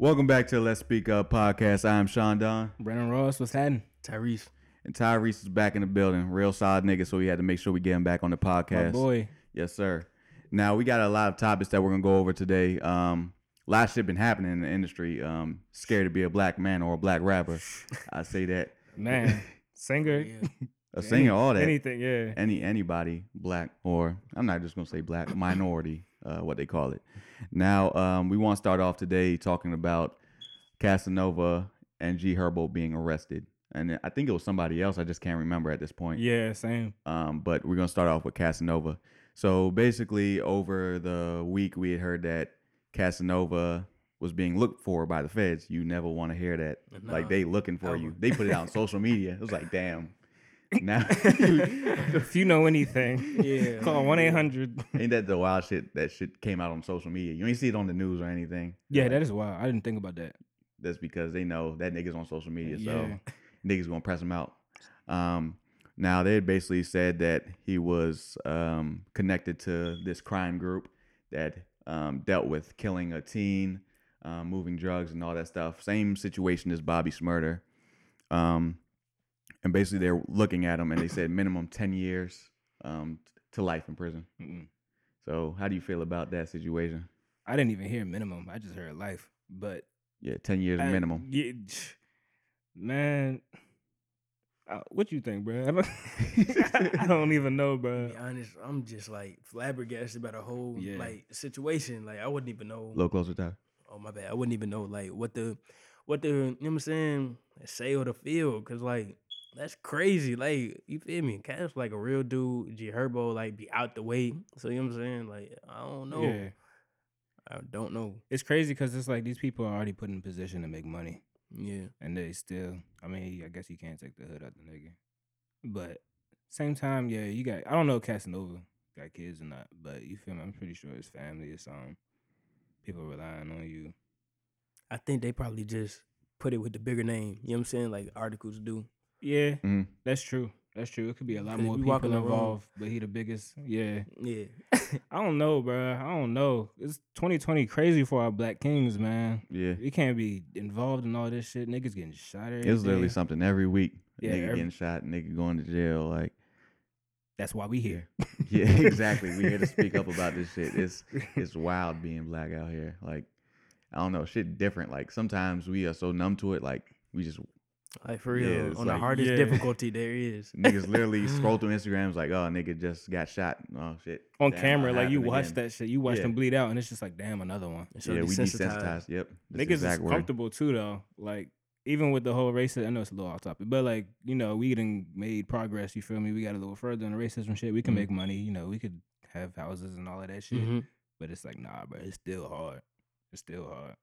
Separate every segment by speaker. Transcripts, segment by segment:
Speaker 1: Welcome back to Let's Speak Up podcast. I'm Sean Don,
Speaker 2: Brennan Ross, what's happening?
Speaker 3: Tyrese.
Speaker 1: and Tyrese is back in the building. Real solid nigga, so we had to make sure we get him back on the
Speaker 2: My
Speaker 1: podcast.
Speaker 2: boy.
Speaker 1: Yes, sir. Now we got a lot of topics that we're gonna go over today. Um, a lot of shit been happening in the industry. Um, scared to be a black man or a black rapper. I say that.
Speaker 2: Man, singer.
Speaker 3: Yeah.
Speaker 1: A singer, all that.
Speaker 2: Anything, yeah.
Speaker 1: any anybody black or I'm not just gonna say black minority, uh, what they call it. Now um, we want to start off today talking about Casanova and G Herbo being arrested, and I think it was somebody else. I just can't remember at this point.
Speaker 2: Yeah, same.
Speaker 1: Um, but we're gonna start off with Casanova. So basically, over the week, we had heard that Casanova was being looked for by the feds. You never want to hear that. Like they looking for you. They put it out on social media. It was like, damn. Now
Speaker 2: if you know anything,
Speaker 3: Yeah.
Speaker 2: call one eight hundred.
Speaker 1: Ain't that the wild shit that shit came out on social media? You ain't see it on the news or anything.
Speaker 2: Yeah, that is wild. I didn't think about that.
Speaker 1: That's because they know that nigga's on social media, so niggas gonna press him out. Um, now they basically said that he was um, connected to this crime group that um, dealt with killing a teen, um, moving drugs, and all that stuff. Same situation as Bobby Shmurda. Um, and basically they're looking at him and they said minimum ten years um, to life in prison.
Speaker 2: Mm-mm.
Speaker 1: So how do you feel about that situation?
Speaker 2: I didn't even hear minimum. I just heard life. But
Speaker 1: Yeah, ten years
Speaker 2: I-
Speaker 1: minimum.
Speaker 2: yeah, man, uh, what you think, bro? I don't, I don't even know,
Speaker 3: To
Speaker 2: bro.
Speaker 3: be honest, I'm just like flabbergasted about the whole
Speaker 2: Yeah.
Speaker 3: like situation. Like I wouldn't even know.
Speaker 1: A little closer, Ty.
Speaker 3: Oh my bad. I wouldn't even know like what the what the you know what I'm saying say or the feel because like that's crazy. Like you feel me? Cash like a real dude. G Herbo like be out the way. So you know what I'm saying? Like I don't know.
Speaker 2: Yeah,
Speaker 3: I don't know.
Speaker 2: it's crazy because it's like these people are already put in position to make money.
Speaker 3: Yeah.
Speaker 2: and they still. I mean, I guess you can't take the hood out the nigga, but same time, yeah, you got. I don't know if Casanova got kids or not, but you feel me? I'm pretty sure his family is um people relying on you.
Speaker 3: I think they probably just put it with the bigger name. You know what I'm saying? Like articles do.
Speaker 2: Yeah,
Speaker 1: Mhm.
Speaker 2: that's true. That's true. It could be a lot more people
Speaker 3: walk room-
Speaker 2: involved, but he the biggest. Yeah,
Speaker 3: Yeah.
Speaker 2: I don't know, bro. I don't know. It's 2020 crazy for our black kings, man.
Speaker 1: Yeah.
Speaker 2: We can't be involved in all this shit. Niggas getting shot. every
Speaker 1: It's literally something every week.
Speaker 2: Yeah,
Speaker 1: nigga
Speaker 2: every-
Speaker 1: getting shot, nigga going to jail. Like,
Speaker 2: That's why we here.
Speaker 1: yeah, exactly. We here to speak up about this shit. It's it's wild being black out here. Like, I don't know, shit different. Like sometimes we are so numb to it. Like we just
Speaker 3: Like for real.
Speaker 1: it's
Speaker 3: on the hardest
Speaker 2: Yeah.
Speaker 3: difficulty there is.
Speaker 1: niggas literally scroll through Instagrams like, oh, nigga just got shot. Oh shit.
Speaker 2: on
Speaker 1: Damn,
Speaker 2: camera, like you
Speaker 1: happened
Speaker 2: watch
Speaker 1: again?
Speaker 2: that shit, you watch
Speaker 1: Yeah.
Speaker 2: them bleed out, and it's just like, damn, another one.
Speaker 3: So
Speaker 1: yeah, we
Speaker 3: desensitized.
Speaker 1: desensitized. Yep. That's
Speaker 2: Niggas
Speaker 1: the
Speaker 2: is
Speaker 1: exact word.
Speaker 2: comfortable too, though. Like even with the whole racism, I know it's a little off topic, but like you know, we done made progress. You feel me? We got a little further in the racism shit. We can
Speaker 1: Mhm.
Speaker 2: make money. You know, we could have houses and all of that shit.
Speaker 3: Mhm.
Speaker 2: But it's like, nah, bro, it's still hard. It's still hard,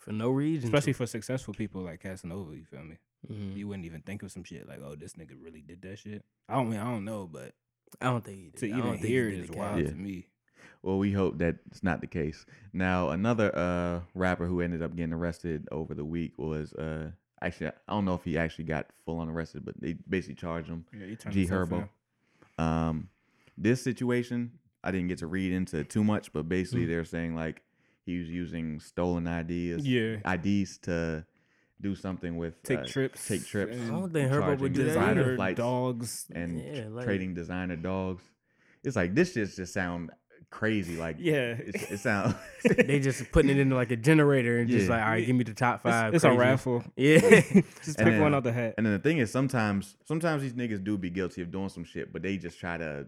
Speaker 3: For no reason.
Speaker 2: especially for successful people like Casanova. You feel me?
Speaker 3: Mhm.
Speaker 2: You wouldn't even think of some shit like, oh, this nigga really did that shit. I don't mean, I don't know, but
Speaker 3: I don't think he did.
Speaker 2: to
Speaker 3: I
Speaker 2: even
Speaker 3: don't think he
Speaker 2: hear it
Speaker 3: did
Speaker 2: is
Speaker 3: it,
Speaker 2: wild
Speaker 1: Yeah.
Speaker 2: to me.
Speaker 1: Well, we hope that it's not the case. Now, another uh, rapper who ended up getting arrested over the week was uh, actually I don't know if he actually got full on arrested, but they basically charged him.
Speaker 2: Yeah, you turn
Speaker 1: G Herbo. Um, this situation I didn't get to read into too much, but basically
Speaker 3: Mm.
Speaker 1: they're saying like he was using stolen ideas,
Speaker 2: Yeah.
Speaker 1: IDs to do something with
Speaker 2: Take
Speaker 1: uh,
Speaker 2: trips.
Speaker 1: take trips.
Speaker 2: and
Speaker 3: I don't think Herbo would do
Speaker 1: designer
Speaker 3: either.
Speaker 1: flights
Speaker 2: dogs.
Speaker 1: and
Speaker 3: Yeah, like-
Speaker 1: trading designer dogs. It's like this just just sound crazy. Like
Speaker 2: Yeah.
Speaker 1: it's, it sounds.
Speaker 3: They just putting it into like a generator and just like, all right, give me the top five.
Speaker 2: it's a raffle.
Speaker 3: Yeah.
Speaker 2: Just
Speaker 1: And
Speaker 2: pick one out the hat.
Speaker 1: And then the thing is, sometimes sometimes these niggas do be guilty of doing some shit, but they just try to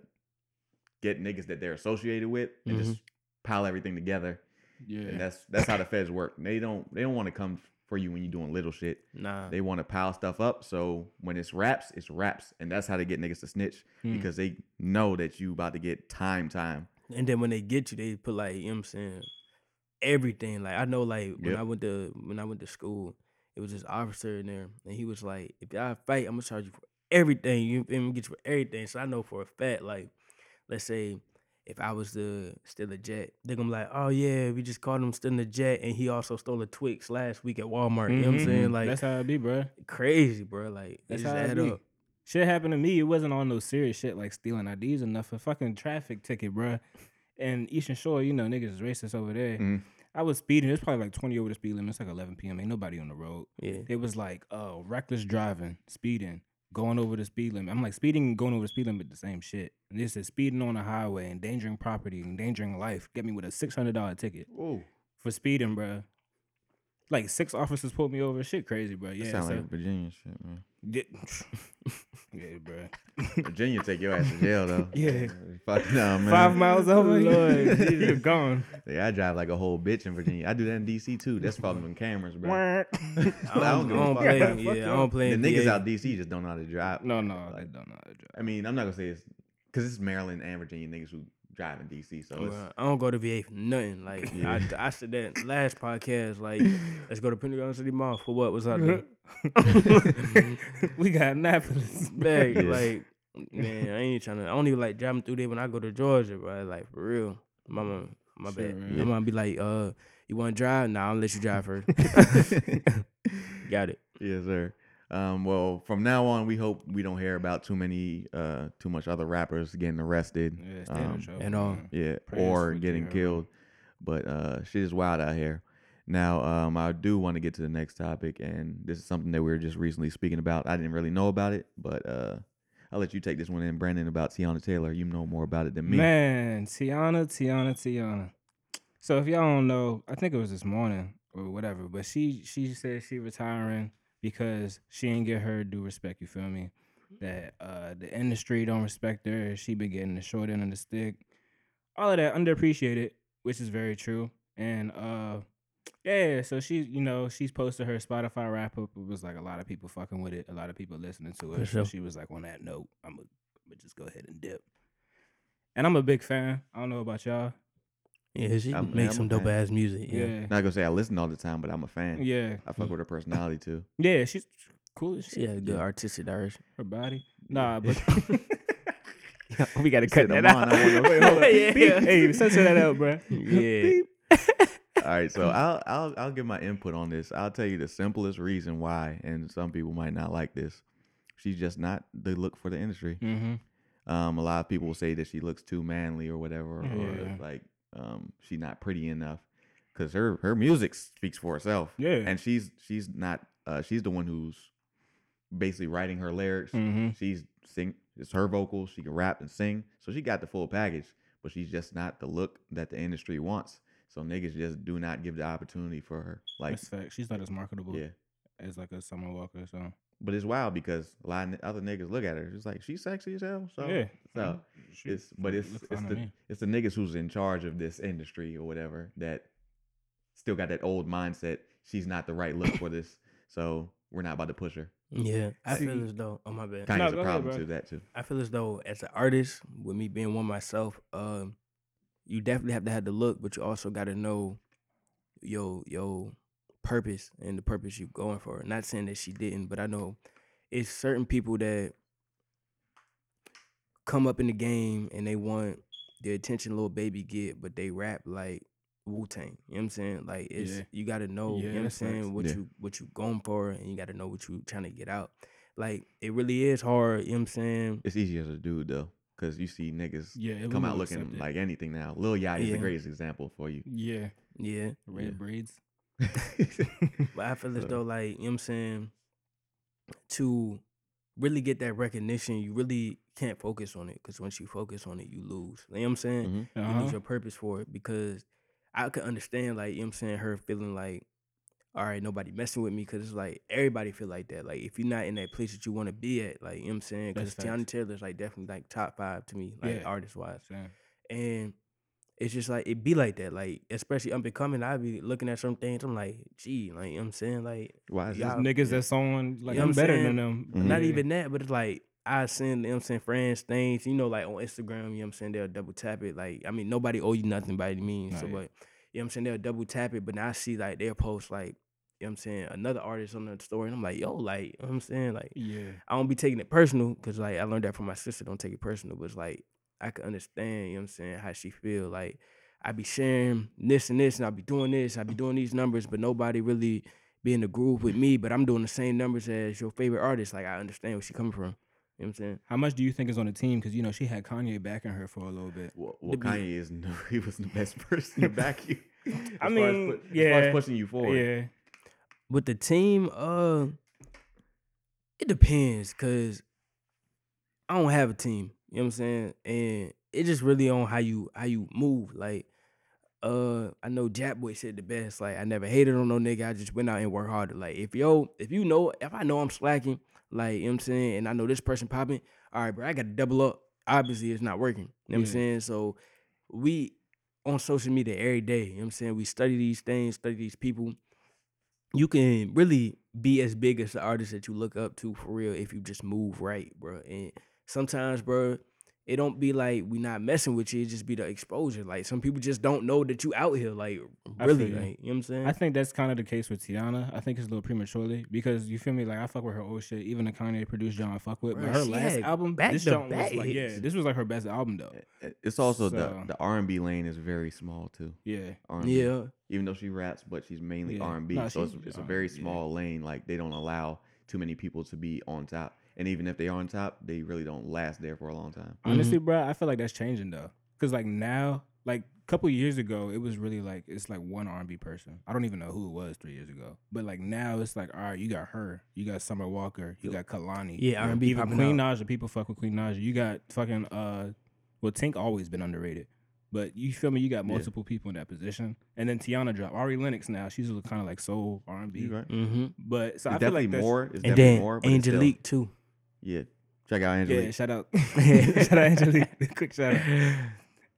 Speaker 1: get niggas that they're associated with and just pile everything together.
Speaker 2: Yeah.
Speaker 1: And that's that's how the feds work. They don't they don't want to come for you when you're doing little shit.
Speaker 3: nah.
Speaker 1: They want to pile stuff up. So when it's raps, it's raps, and that's how they get niggas to snitch
Speaker 2: Hmm.
Speaker 1: because they know that you about to get time time.
Speaker 3: And then when they get you, they put like, you know what I'm saying, everything. Like I know like when
Speaker 1: Yep.
Speaker 3: I went to when I went to school, it was this officer in there and he was like, if y'all fight, I'm gonna charge you for everything. You feel me? Get you for everything. So I know for a fact, like, let's say if I was to steal a jet, they're gonna be like, oh yeah, we just caught him stealing a jet and he also stole a Twix last week at Walmart. You know what I'm saying? Like
Speaker 2: that's how it be, bro.
Speaker 3: crazy, bro. Like
Speaker 2: That's how it be.
Speaker 3: up.
Speaker 2: Shit happened to me. It wasn't on no serious shit like stealing IDs or nothing. Fucking traffic ticket, bro. And Eastern Shore, you know, niggas is racist over there.
Speaker 1: Mhm.
Speaker 2: I was speeding. It's probably like 20 over the speed limit. It's like 11 p.m. Ain't nobody on the road.
Speaker 3: Yeah.
Speaker 2: It was like, oh, reckless driving, speeding, going over the speed limit. I'm like, speeding and going over the speed limit, the same shit. And this is speeding on the highway, endangering property, endangering life. Get me with a $600 ticket for speeding, bruh. Like six officers pulled me over. Shit crazy, bro. Yeah,
Speaker 1: sound
Speaker 2: so,
Speaker 1: like Virginia shit, man.
Speaker 2: yeah, yeah, bro.
Speaker 1: Virginia take your ass to jail though.
Speaker 2: Yeah.
Speaker 1: Fuck no, man.
Speaker 2: Five miles over, Lord, you're gone.
Speaker 1: Yeah, I drive like a whole bitch in Virginia. I do that in DC too. That's following them cameras, bro.
Speaker 3: I don't,
Speaker 1: I don't give a
Speaker 3: I
Speaker 1: fuck.
Speaker 3: play.
Speaker 2: Fuck
Speaker 3: Yeah, I don't play.
Speaker 1: The niggas out DC just don't know how to drive.
Speaker 2: No, no, they don't know how to drive.
Speaker 1: I mean, I'm not gonna say it's because it's Maryland and Virginia niggas who drive in DC. So it's,
Speaker 3: Bruh, I don't go to VA for nothing. Like
Speaker 1: Yeah.
Speaker 3: I, I said that last podcast. Like, let's go to Pentagon City Mall for what? What's out there?
Speaker 2: we got Annapolis.
Speaker 3: Bag,
Speaker 1: Yeah.
Speaker 3: like, man, I ain't trying to. I don't even like driving through there when I go to Georgia, bro. Like for real, mama, my
Speaker 2: Sure,
Speaker 3: bad.
Speaker 2: man.
Speaker 3: My mom be like, uh, you want to drive? Nah, I'll let you drive first. Got it.
Speaker 1: yes, sir. Um, well, from now on, we hope we don't hear about too many, uh, too much other rappers getting arrested.
Speaker 2: Yeah, standard
Speaker 1: Um,
Speaker 2: show.
Speaker 3: and all.
Speaker 1: Yeah,
Speaker 2: Prayers
Speaker 1: or getting
Speaker 2: Tierra.
Speaker 1: killed. But uh, shit is wild out here. Now, um, I do want to get to the next topic, and this is something that we were just recently speaking about. I didn't really know about it, but uh, I'll let you take this one in, Brandon, about Teyana Taylor. You know more about it than me.
Speaker 2: Man, Teyana, Teyana, Teyana. So if y'all don't know, I think it was this morning or whatever, but she she said she retiring because she ain't get her due respect. You feel me? That uh the industry don't respect her. She been getting the short end of the stick. All of that underappreciated, which is very true. And uh yeah, so she, you know, she's posted her Spotify wrap up. It was like a lot of people fucking with it, a lot of people listening to it.
Speaker 3: For
Speaker 2: So she was like, on that note, I'm gonna just go ahead and dip. And I'm a big fan. I don't know about y'all.
Speaker 3: Yeah, she
Speaker 1: I'm-
Speaker 3: makes
Speaker 1: I'm
Speaker 3: some dope ass music.
Speaker 2: Yeah.
Speaker 3: Yeah,
Speaker 1: Not gonna say I listen all the time, but I'm a fan.
Speaker 2: Yeah.
Speaker 1: I fuck with her personality too.
Speaker 2: Yeah, she's cool as shit.
Speaker 3: she has a good
Speaker 1: Yeah.
Speaker 3: artistic direction.
Speaker 2: Her body. Nah, but we gotta cut that
Speaker 1: them
Speaker 2: out.
Speaker 1: on, I wanna-
Speaker 2: Wait, hold on.
Speaker 3: Yeah.
Speaker 2: Beep. Hey, censor that out, bro.
Speaker 3: Yeah.
Speaker 1: All right, so I'll I'll I'll give my input on this. I'll tell you the simplest reason why, and some people might not like this. She's just not the look for the industry.
Speaker 2: Mm-hmm.
Speaker 1: Um, a lot of people say that she looks too manly or whatever,
Speaker 2: Yeah.
Speaker 1: or like um, she's not pretty enough. Cause her her music speaks for herself,
Speaker 2: Yeah.
Speaker 1: and she's she's not uh, she's the one who's basically writing her lyrics.
Speaker 2: mm-hmm.
Speaker 1: She's sing it's her vocals. She can rap and sing, so she got the full package. But she's just not the look that the industry wants. So niggas just do not give the opportunity for her. Like
Speaker 2: That's fact. She's not as marketable
Speaker 1: yeah,
Speaker 2: as like a Summer Walker. So
Speaker 1: but it's wild because a lot of other niggas look at her. It's like she's sexy as hell. So
Speaker 2: yeah.
Speaker 1: so
Speaker 2: She
Speaker 1: it's but it's it's the it's the niggas who's in charge of this industry or whatever that still got that old mindset. She's not the right look for this, so we're not about to push her.
Speaker 3: Yeah, I
Speaker 2: See-
Speaker 3: feel as though. Oh my bad.
Speaker 1: Kanye's
Speaker 2: No,
Speaker 1: a
Speaker 2: go ahead,
Speaker 1: problem to that too.
Speaker 3: I feel as though as an artist, with me being one myself, um, you definitely have to have the look, but you also got to know yo your purpose and the purpose you're going for. Not saying that she didn't, but I know it's certain people that come up in the game and they want the attention Lil Baby get, but they rap like Wu Tang. You know what I'm saying? Like it's
Speaker 2: Yeah.
Speaker 3: you got to know. you know what I'm
Speaker 2: that's facts.
Speaker 3: saying? What
Speaker 1: Yeah.
Speaker 3: you what you going for, and you got to know what you trying to get out. Like it really is hard. You know what I'm saying?
Speaker 1: It's easier as a dude though, because you see niggas
Speaker 2: Yeah,
Speaker 1: come out looking
Speaker 2: accept it.
Speaker 1: like anything now. Lil Yachty is the greatest example for you.
Speaker 2: yeah,
Speaker 3: Yeah.
Speaker 2: red
Speaker 1: Yeah.
Speaker 2: braids.
Speaker 3: But I feel as though like, you know what I'm saying, to really get that recognition, you really can't focus on it because once you focus on it, you lose. You know what I'm saying?
Speaker 1: Mhm.
Speaker 3: You
Speaker 2: Uh-huh.
Speaker 3: lose your purpose for it because I could understand like, you know what I'm saying, her feeling like, all right, nobody messing with me because it's like everybody feel like that. Like if you're not in that place that you want to be at, like you know what I'm saying, because
Speaker 2: That's Teyana.
Speaker 3: Taylor's like definitely like top five to me, like
Speaker 2: Yeah.
Speaker 3: artist wise.
Speaker 2: Same.
Speaker 3: And it's just like it be like that. Like, especially up and coming, I be looking at some things, I'm like, gee, like you know what I'm saying? Like
Speaker 1: Why is this?
Speaker 2: Niggas that's on like
Speaker 3: You know
Speaker 2: I'm better
Speaker 3: saying?
Speaker 2: than them.
Speaker 1: Mhm.
Speaker 3: not even that, but it's like I send, you know I'm saying, friends things, you know, like on Instagram, you know what I'm saying, they'll double tap it. Like, I mean, nobody owe you nothing by any means.
Speaker 2: Nah,
Speaker 3: so
Speaker 2: yeah.
Speaker 3: but you know what I'm saying, they'll double tap it, but now I see like they'll post like, you know what I'm saying, another artist on the story, and I'm like, yo, like, you know what I'm saying? Like
Speaker 2: Yeah.
Speaker 3: I don't be taking it personal because like I learned that from my sister. Don't take it personal, but it's like I can understand. You know what I'm saying? How she feel. Like I be sharing this and this, and I be doing this. I be doing these numbers, but nobody really be in the groove with me. But I'm doing the same numbers as your favorite artist. Like I understand where she coming from. You know what I'm saying?
Speaker 2: How much do you think is on the team? Because you know she had Kanye backing her for a little bit.
Speaker 1: Well, well
Speaker 3: to be-
Speaker 1: Kanye is no, he was the best person to back you.
Speaker 2: I
Speaker 1: As far as
Speaker 2: mean,
Speaker 1: pu- as far as
Speaker 2: yeah,
Speaker 1: pushing you forward.
Speaker 2: yeah.
Speaker 3: with the team, uh, it depends because I don't have a team. You know what I'm saying? And it just really on how you how you move. Like, uh, I know Jap Boy said the best. Like, I never hated on no nigga. I just went out and worked harder. Like, if yo, if you know, if I know I'm slacking, like, you know what I'm saying, and I know this person popping, all right, bro, I got to double up. Obviously, it's not working. You know what I'm saying? So, we on social media every day. You know what I'm saying? We study these things, study these people you can really be as big as the artist that you look up to for real if you just move right, bro. And sometimes, bro, it don't be like we not messing with you. It just be the exposure. Like some people just don't know that you out here. Like really,
Speaker 2: you.
Speaker 3: like you know what I'm saying?
Speaker 2: I think that's kind of the case with Teyana. I think it's a little prematurely because you feel me. Like I fuck with her old shit, even the Kanye produced John I fuck with.
Speaker 3: Bruh,
Speaker 2: but her last album,
Speaker 3: back
Speaker 2: this
Speaker 3: to
Speaker 2: joint was
Speaker 3: back
Speaker 2: like, yeah, this was like her best album though.
Speaker 1: It's also
Speaker 2: So-
Speaker 1: the the R and B lane is very small too.
Speaker 2: Yeah,
Speaker 1: R&B.
Speaker 3: yeah,
Speaker 1: even though she raps, but she's mainly
Speaker 2: Yeah.
Speaker 1: R and B. So it's, it's a
Speaker 2: R&B,
Speaker 1: very
Speaker 2: yeah.
Speaker 1: small lane. Like they don't allow too many people to be on top. And even if they are on top, they really don't last there for a long time.
Speaker 2: honestly, bro, I feel like that's changing though. Cause like now, like a couple years ago, it was really like it's like one R and B person. I don't even know who it was three years ago. But like now, it's like all right, you got her, you got Summer Walker, you got Kehlani,
Speaker 3: Yeah, R&B
Speaker 2: even Queen
Speaker 3: out.
Speaker 2: Naja. People fuck with Queen Naija. You got fucking uh, well, Tink always been underrated. But you feel me? You got
Speaker 1: Yeah.
Speaker 2: multiple people in that position, and then Teyana dropped Ari Lennox. Now she's kind of like soul R and B.
Speaker 1: You're right.
Speaker 3: mm-hmm.
Speaker 2: But so
Speaker 1: it's
Speaker 2: I feel
Speaker 1: definitely
Speaker 2: like
Speaker 1: more. It's
Speaker 3: And then
Speaker 1: more. But it's still-
Speaker 3: Angelique too.
Speaker 1: Yeah, check out Angelique.
Speaker 2: Yeah, shout out, shout out Angelique. Quick shout out.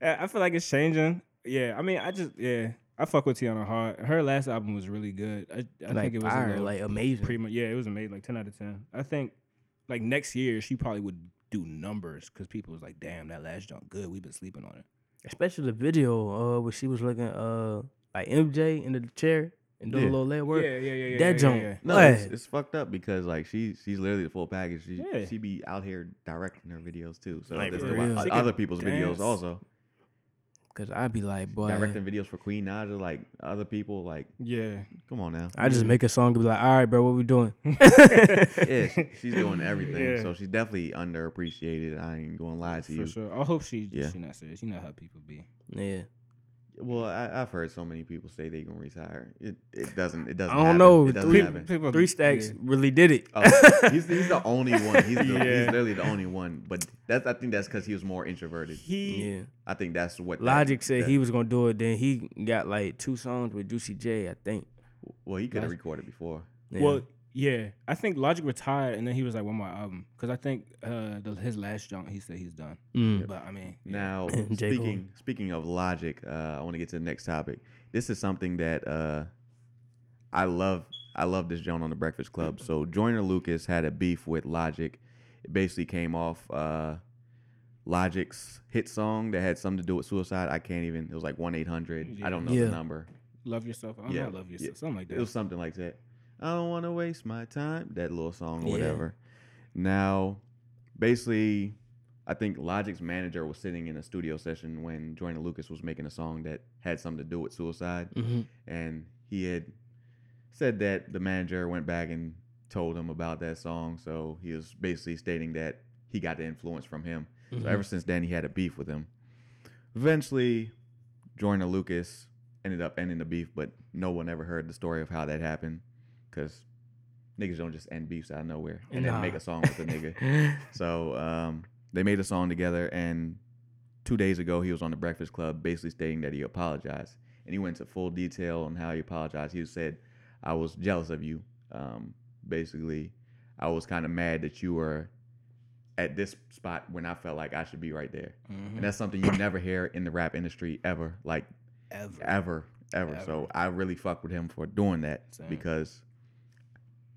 Speaker 2: Uh, I feel like it's changing. Yeah, I mean, I just yeah, I fuck with Teyana hard. Her last album was really good. I, I
Speaker 3: like
Speaker 2: think it was
Speaker 3: fire,
Speaker 2: little
Speaker 3: like amazing.
Speaker 2: pretty much yeah, it was amazing, like ten out of ten. I think like next year she probably would do numbers because people was like, damn, that last junk good. We've been sleeping on it.
Speaker 3: Especially the video uh where she was looking uh like MJ in the chair and doing
Speaker 1: Yeah.
Speaker 3: a little leg work.
Speaker 2: yeah, yeah, yeah.
Speaker 3: that junk.
Speaker 1: No,
Speaker 3: What?
Speaker 1: it's, it's fucked up because like she she's literally the full package. She
Speaker 2: Yeah.
Speaker 1: she be out here directing her videos too. So
Speaker 3: Like,
Speaker 1: that's
Speaker 3: for
Speaker 1: the-
Speaker 3: real.
Speaker 2: She can
Speaker 1: other people's videos also
Speaker 3: Cause I'd be like, boy,
Speaker 1: directing videos for Queen Naija. Like other people, like
Speaker 2: Yeah,
Speaker 1: come on now.
Speaker 3: I just make a song and be like, all right, bro, what we doing?
Speaker 1: yeah, she, she's doing everything.
Speaker 2: Yeah.
Speaker 1: So she's definitely underappreciated. I ain't gonna lie to
Speaker 2: for
Speaker 1: you.
Speaker 2: sure. I hope she
Speaker 1: Yeah.
Speaker 2: she not serious. You know how people be.
Speaker 3: yeah.
Speaker 1: Well, I, I've heard so many people say they gonna retire. It it doesn't it doesn't.
Speaker 3: I don't
Speaker 1: happen.
Speaker 3: know.
Speaker 1: It doesn't
Speaker 3: Three-
Speaker 1: happen.
Speaker 2: People,
Speaker 3: Three stacks
Speaker 2: yeah.
Speaker 3: really did it.
Speaker 1: Oh, he's, he's the only one. He's, the,
Speaker 2: Yeah.
Speaker 1: he's literally the only one. But that's I think that's because he was more introverted.
Speaker 2: He
Speaker 3: yeah.
Speaker 1: I think that's what that-
Speaker 3: Logic said
Speaker 1: that-
Speaker 3: he was gonna do it. Then he got like two songs with Juicy J, I think.
Speaker 1: Well, he could have recorded before.
Speaker 3: Yeah.
Speaker 2: Well, yeah, I think Logic retired, and then he was like, "One more album," because I think uh, the, his last junk he said he's done.
Speaker 3: Mm.
Speaker 2: But I mean, yeah.
Speaker 1: Now,
Speaker 3: And Cole.
Speaker 1: speaking speaking of Logic, uh, I want to get to the next topic. This is something that uh, I love. I love this joint on the Breakfast Club. So Joyner Lucas had a beef with Logic. It basically came off uh, Logic's hit song that had something to do with suicide. I can't even. It was like one eight hundred. I don't know
Speaker 3: Yeah.
Speaker 1: the number.
Speaker 2: love yourself. I don't
Speaker 1: Yeah,
Speaker 2: know, love yourself,
Speaker 1: yeah.
Speaker 2: something like that.
Speaker 1: It was something like that. I don't want to waste my time. That little song or
Speaker 3: Yeah.
Speaker 1: whatever. Now, basically, I think Logic's manager was sitting in a studio session when Joyner Lucas was making a song that had something to do with suicide,
Speaker 3: hmm
Speaker 1: and he had said that the manager went back and told him about that song. So he was basically stating that he got the influence from him. So
Speaker 3: Mhm.
Speaker 1: ever since then, he had a beef with him. Eventually, Joyner Lucas ended up ending the beef, but no one ever heard the story of how that happened, because niggas don't just end beefs out of nowhere and
Speaker 3: Nah.
Speaker 1: then make a song with a nigga. So um, they made a song together, and two days ago he was on the Breakfast Club, basically stating that he apologized, and he went into full detail on how he apologized. He said, "I was jealous of you. Um, basically, I was kind of mad that you were at this spot when I felt like I should be right there,
Speaker 2: Mhm.
Speaker 1: and that's something you never hear in the rap industry ever, like
Speaker 2: ever.
Speaker 1: ever, ever. So I really fuck with him for doing that
Speaker 2: Same.
Speaker 1: because."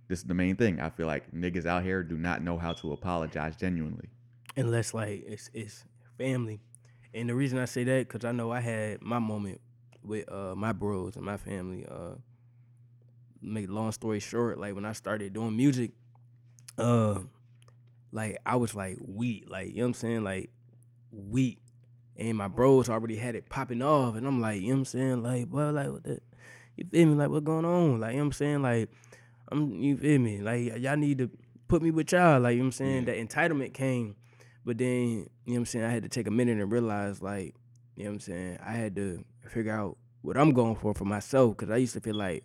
Speaker 1: This is the main thing. I feel like niggas out here do not know how to apologize genuinely.
Speaker 3: Unless like it's it's family, and the reason I say that because I know I had my moment with uh my bros and my family. Uh, make long story short, like when I started doing music, uh, like I was like weak, like you know what I'm saying, like weak, and my bros already had it popping off, and I'm like, you know what I'm saying, like, well, like what the, you feel me, like what's going on, like you know what I'm saying, like I'm, you feel me, like y'all need to put me with y'all, like you know what I'm saying,
Speaker 1: Yeah.
Speaker 3: that entitlement came, but then you know what I'm saying, I had to take a minute and realize, like, you know what I'm saying, I had to figure out what I'm going for for myself. Cause I used to feel like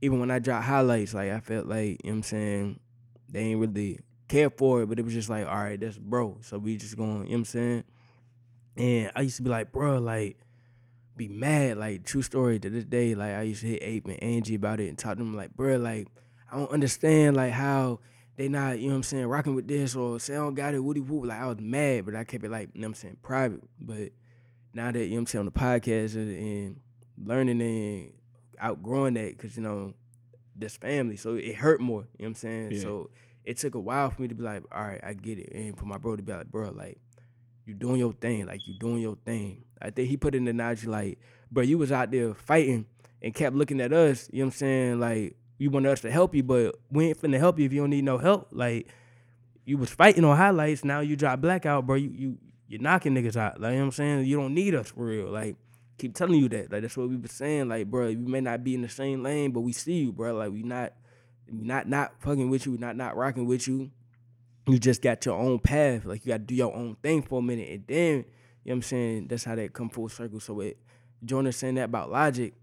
Speaker 3: even when I dropped highlights, like I felt like, you know what I'm saying, they ain't really care for it, but it was just like, all right, that's bro. So we just going, you know what I'm saying? And I used to be like, bro, like, be mad. Like, true story to this day, like I used to hit Ape and Angie about it and talk to them like, bro, like, I don't understand like how they not, you know what I'm saying, rocking with this or say I don't got it, woody whoop. Like I was mad, but I kept it like, you know what I'm saying, private. But now that, you know what I'm saying, on the podcast and, learning and outgrowing that, because, you know, this family. So it hurt more, you know what I'm saying?
Speaker 2: Yeah.
Speaker 3: So it took a while for me to be like, all right, I get it. And for my bro to be like, bro, like, you doing your thing, like you doing your thing. I think he put in the analogy like, bro, you was out there fighting and kept looking at us, you know what I'm saying? Like, you want us to help you, but we ain't finna help you if you don't need no help. Like, you was fighting on highlights, now you drop blackout, bro. You you you're knocking niggas out. Like, you know what I'm saying? You don't need us for real. Like, keep telling you that. Like, that's what we been saying. Like, bro, we may not be in the same lane, but we see you, bro. Like, we not we not not fucking with you, we not not rocking with you. You just got your own path. Like, you gotta do your own thing for a minute. And then, you know what I'm saying? That's how that come full circle. So it Jonas saying that about logic,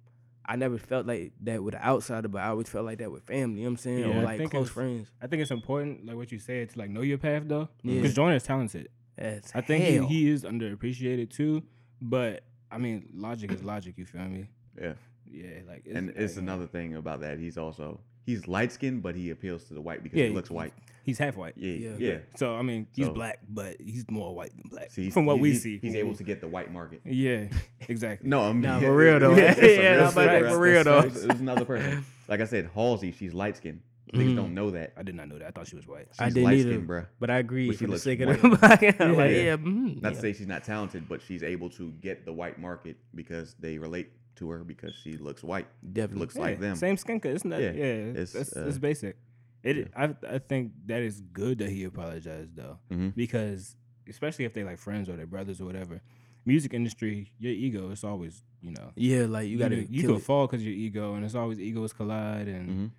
Speaker 3: I never felt like that with an outsider, but I always felt like that with family, you know what I'm saying?
Speaker 2: Yeah,
Speaker 3: or like close friends.
Speaker 2: I think it's important, like what you said, to like know your path though,
Speaker 3: Yeah.
Speaker 2: because Jordan is talented.
Speaker 3: That's
Speaker 2: I think
Speaker 3: hell.
Speaker 2: he, he is underappreciated too, but I mean, logic is logic. You feel me?
Speaker 1: Yeah.
Speaker 2: Yeah, like
Speaker 1: and it's
Speaker 2: like,
Speaker 1: another thing about that. He's also he's light skinned, but he appeals to the white because
Speaker 2: Yeah,
Speaker 1: he looks white.
Speaker 2: He's half white.
Speaker 1: Yeah,
Speaker 3: Yeah.
Speaker 1: yeah.
Speaker 2: So I mean, he's
Speaker 1: So-
Speaker 2: black, but he's more white than black
Speaker 1: See,
Speaker 2: from what we see.
Speaker 1: he's able to get the white market.
Speaker 2: Yeah, exactly.
Speaker 1: No, I'm
Speaker 3: Nah, for real, though.
Speaker 1: it's a
Speaker 3: Yeah,
Speaker 1: real
Speaker 3: nah, but for real, though.
Speaker 1: It's, it's another person. Like I said, Halsey, she's light skinned. Niggas
Speaker 3: Mhm.
Speaker 1: don't know that.
Speaker 2: I did not know that. I thought she was white.
Speaker 1: She's
Speaker 3: I didn't
Speaker 1: light
Speaker 3: either.
Speaker 1: skinned, bruh.
Speaker 3: But I agree
Speaker 1: But she looks
Speaker 3: sake of
Speaker 1: white.
Speaker 3: the like, yeah,
Speaker 1: Yeah.
Speaker 3: mhm,
Speaker 1: Not
Speaker 3: yeah.
Speaker 1: to say she's not talented, but she's able to get the white market because they relate to her because she looks white.
Speaker 3: definitely.
Speaker 1: Looks like them.
Speaker 2: Same skin color. It's not.
Speaker 1: Yeah,
Speaker 2: Yeah,
Speaker 1: it's,
Speaker 2: it's,
Speaker 1: uh,
Speaker 2: it's basic. It.
Speaker 1: yeah.
Speaker 2: I I think that is good that he apologized though,
Speaker 1: Mhm.
Speaker 2: because especially if they like friends or their brothers or whatever. Music industry, your ego is always you know
Speaker 3: Yeah, like you gotta
Speaker 2: you, you
Speaker 3: kill
Speaker 2: can
Speaker 3: it.
Speaker 2: fall because your ego, and it's always egos collide and
Speaker 1: Mhm.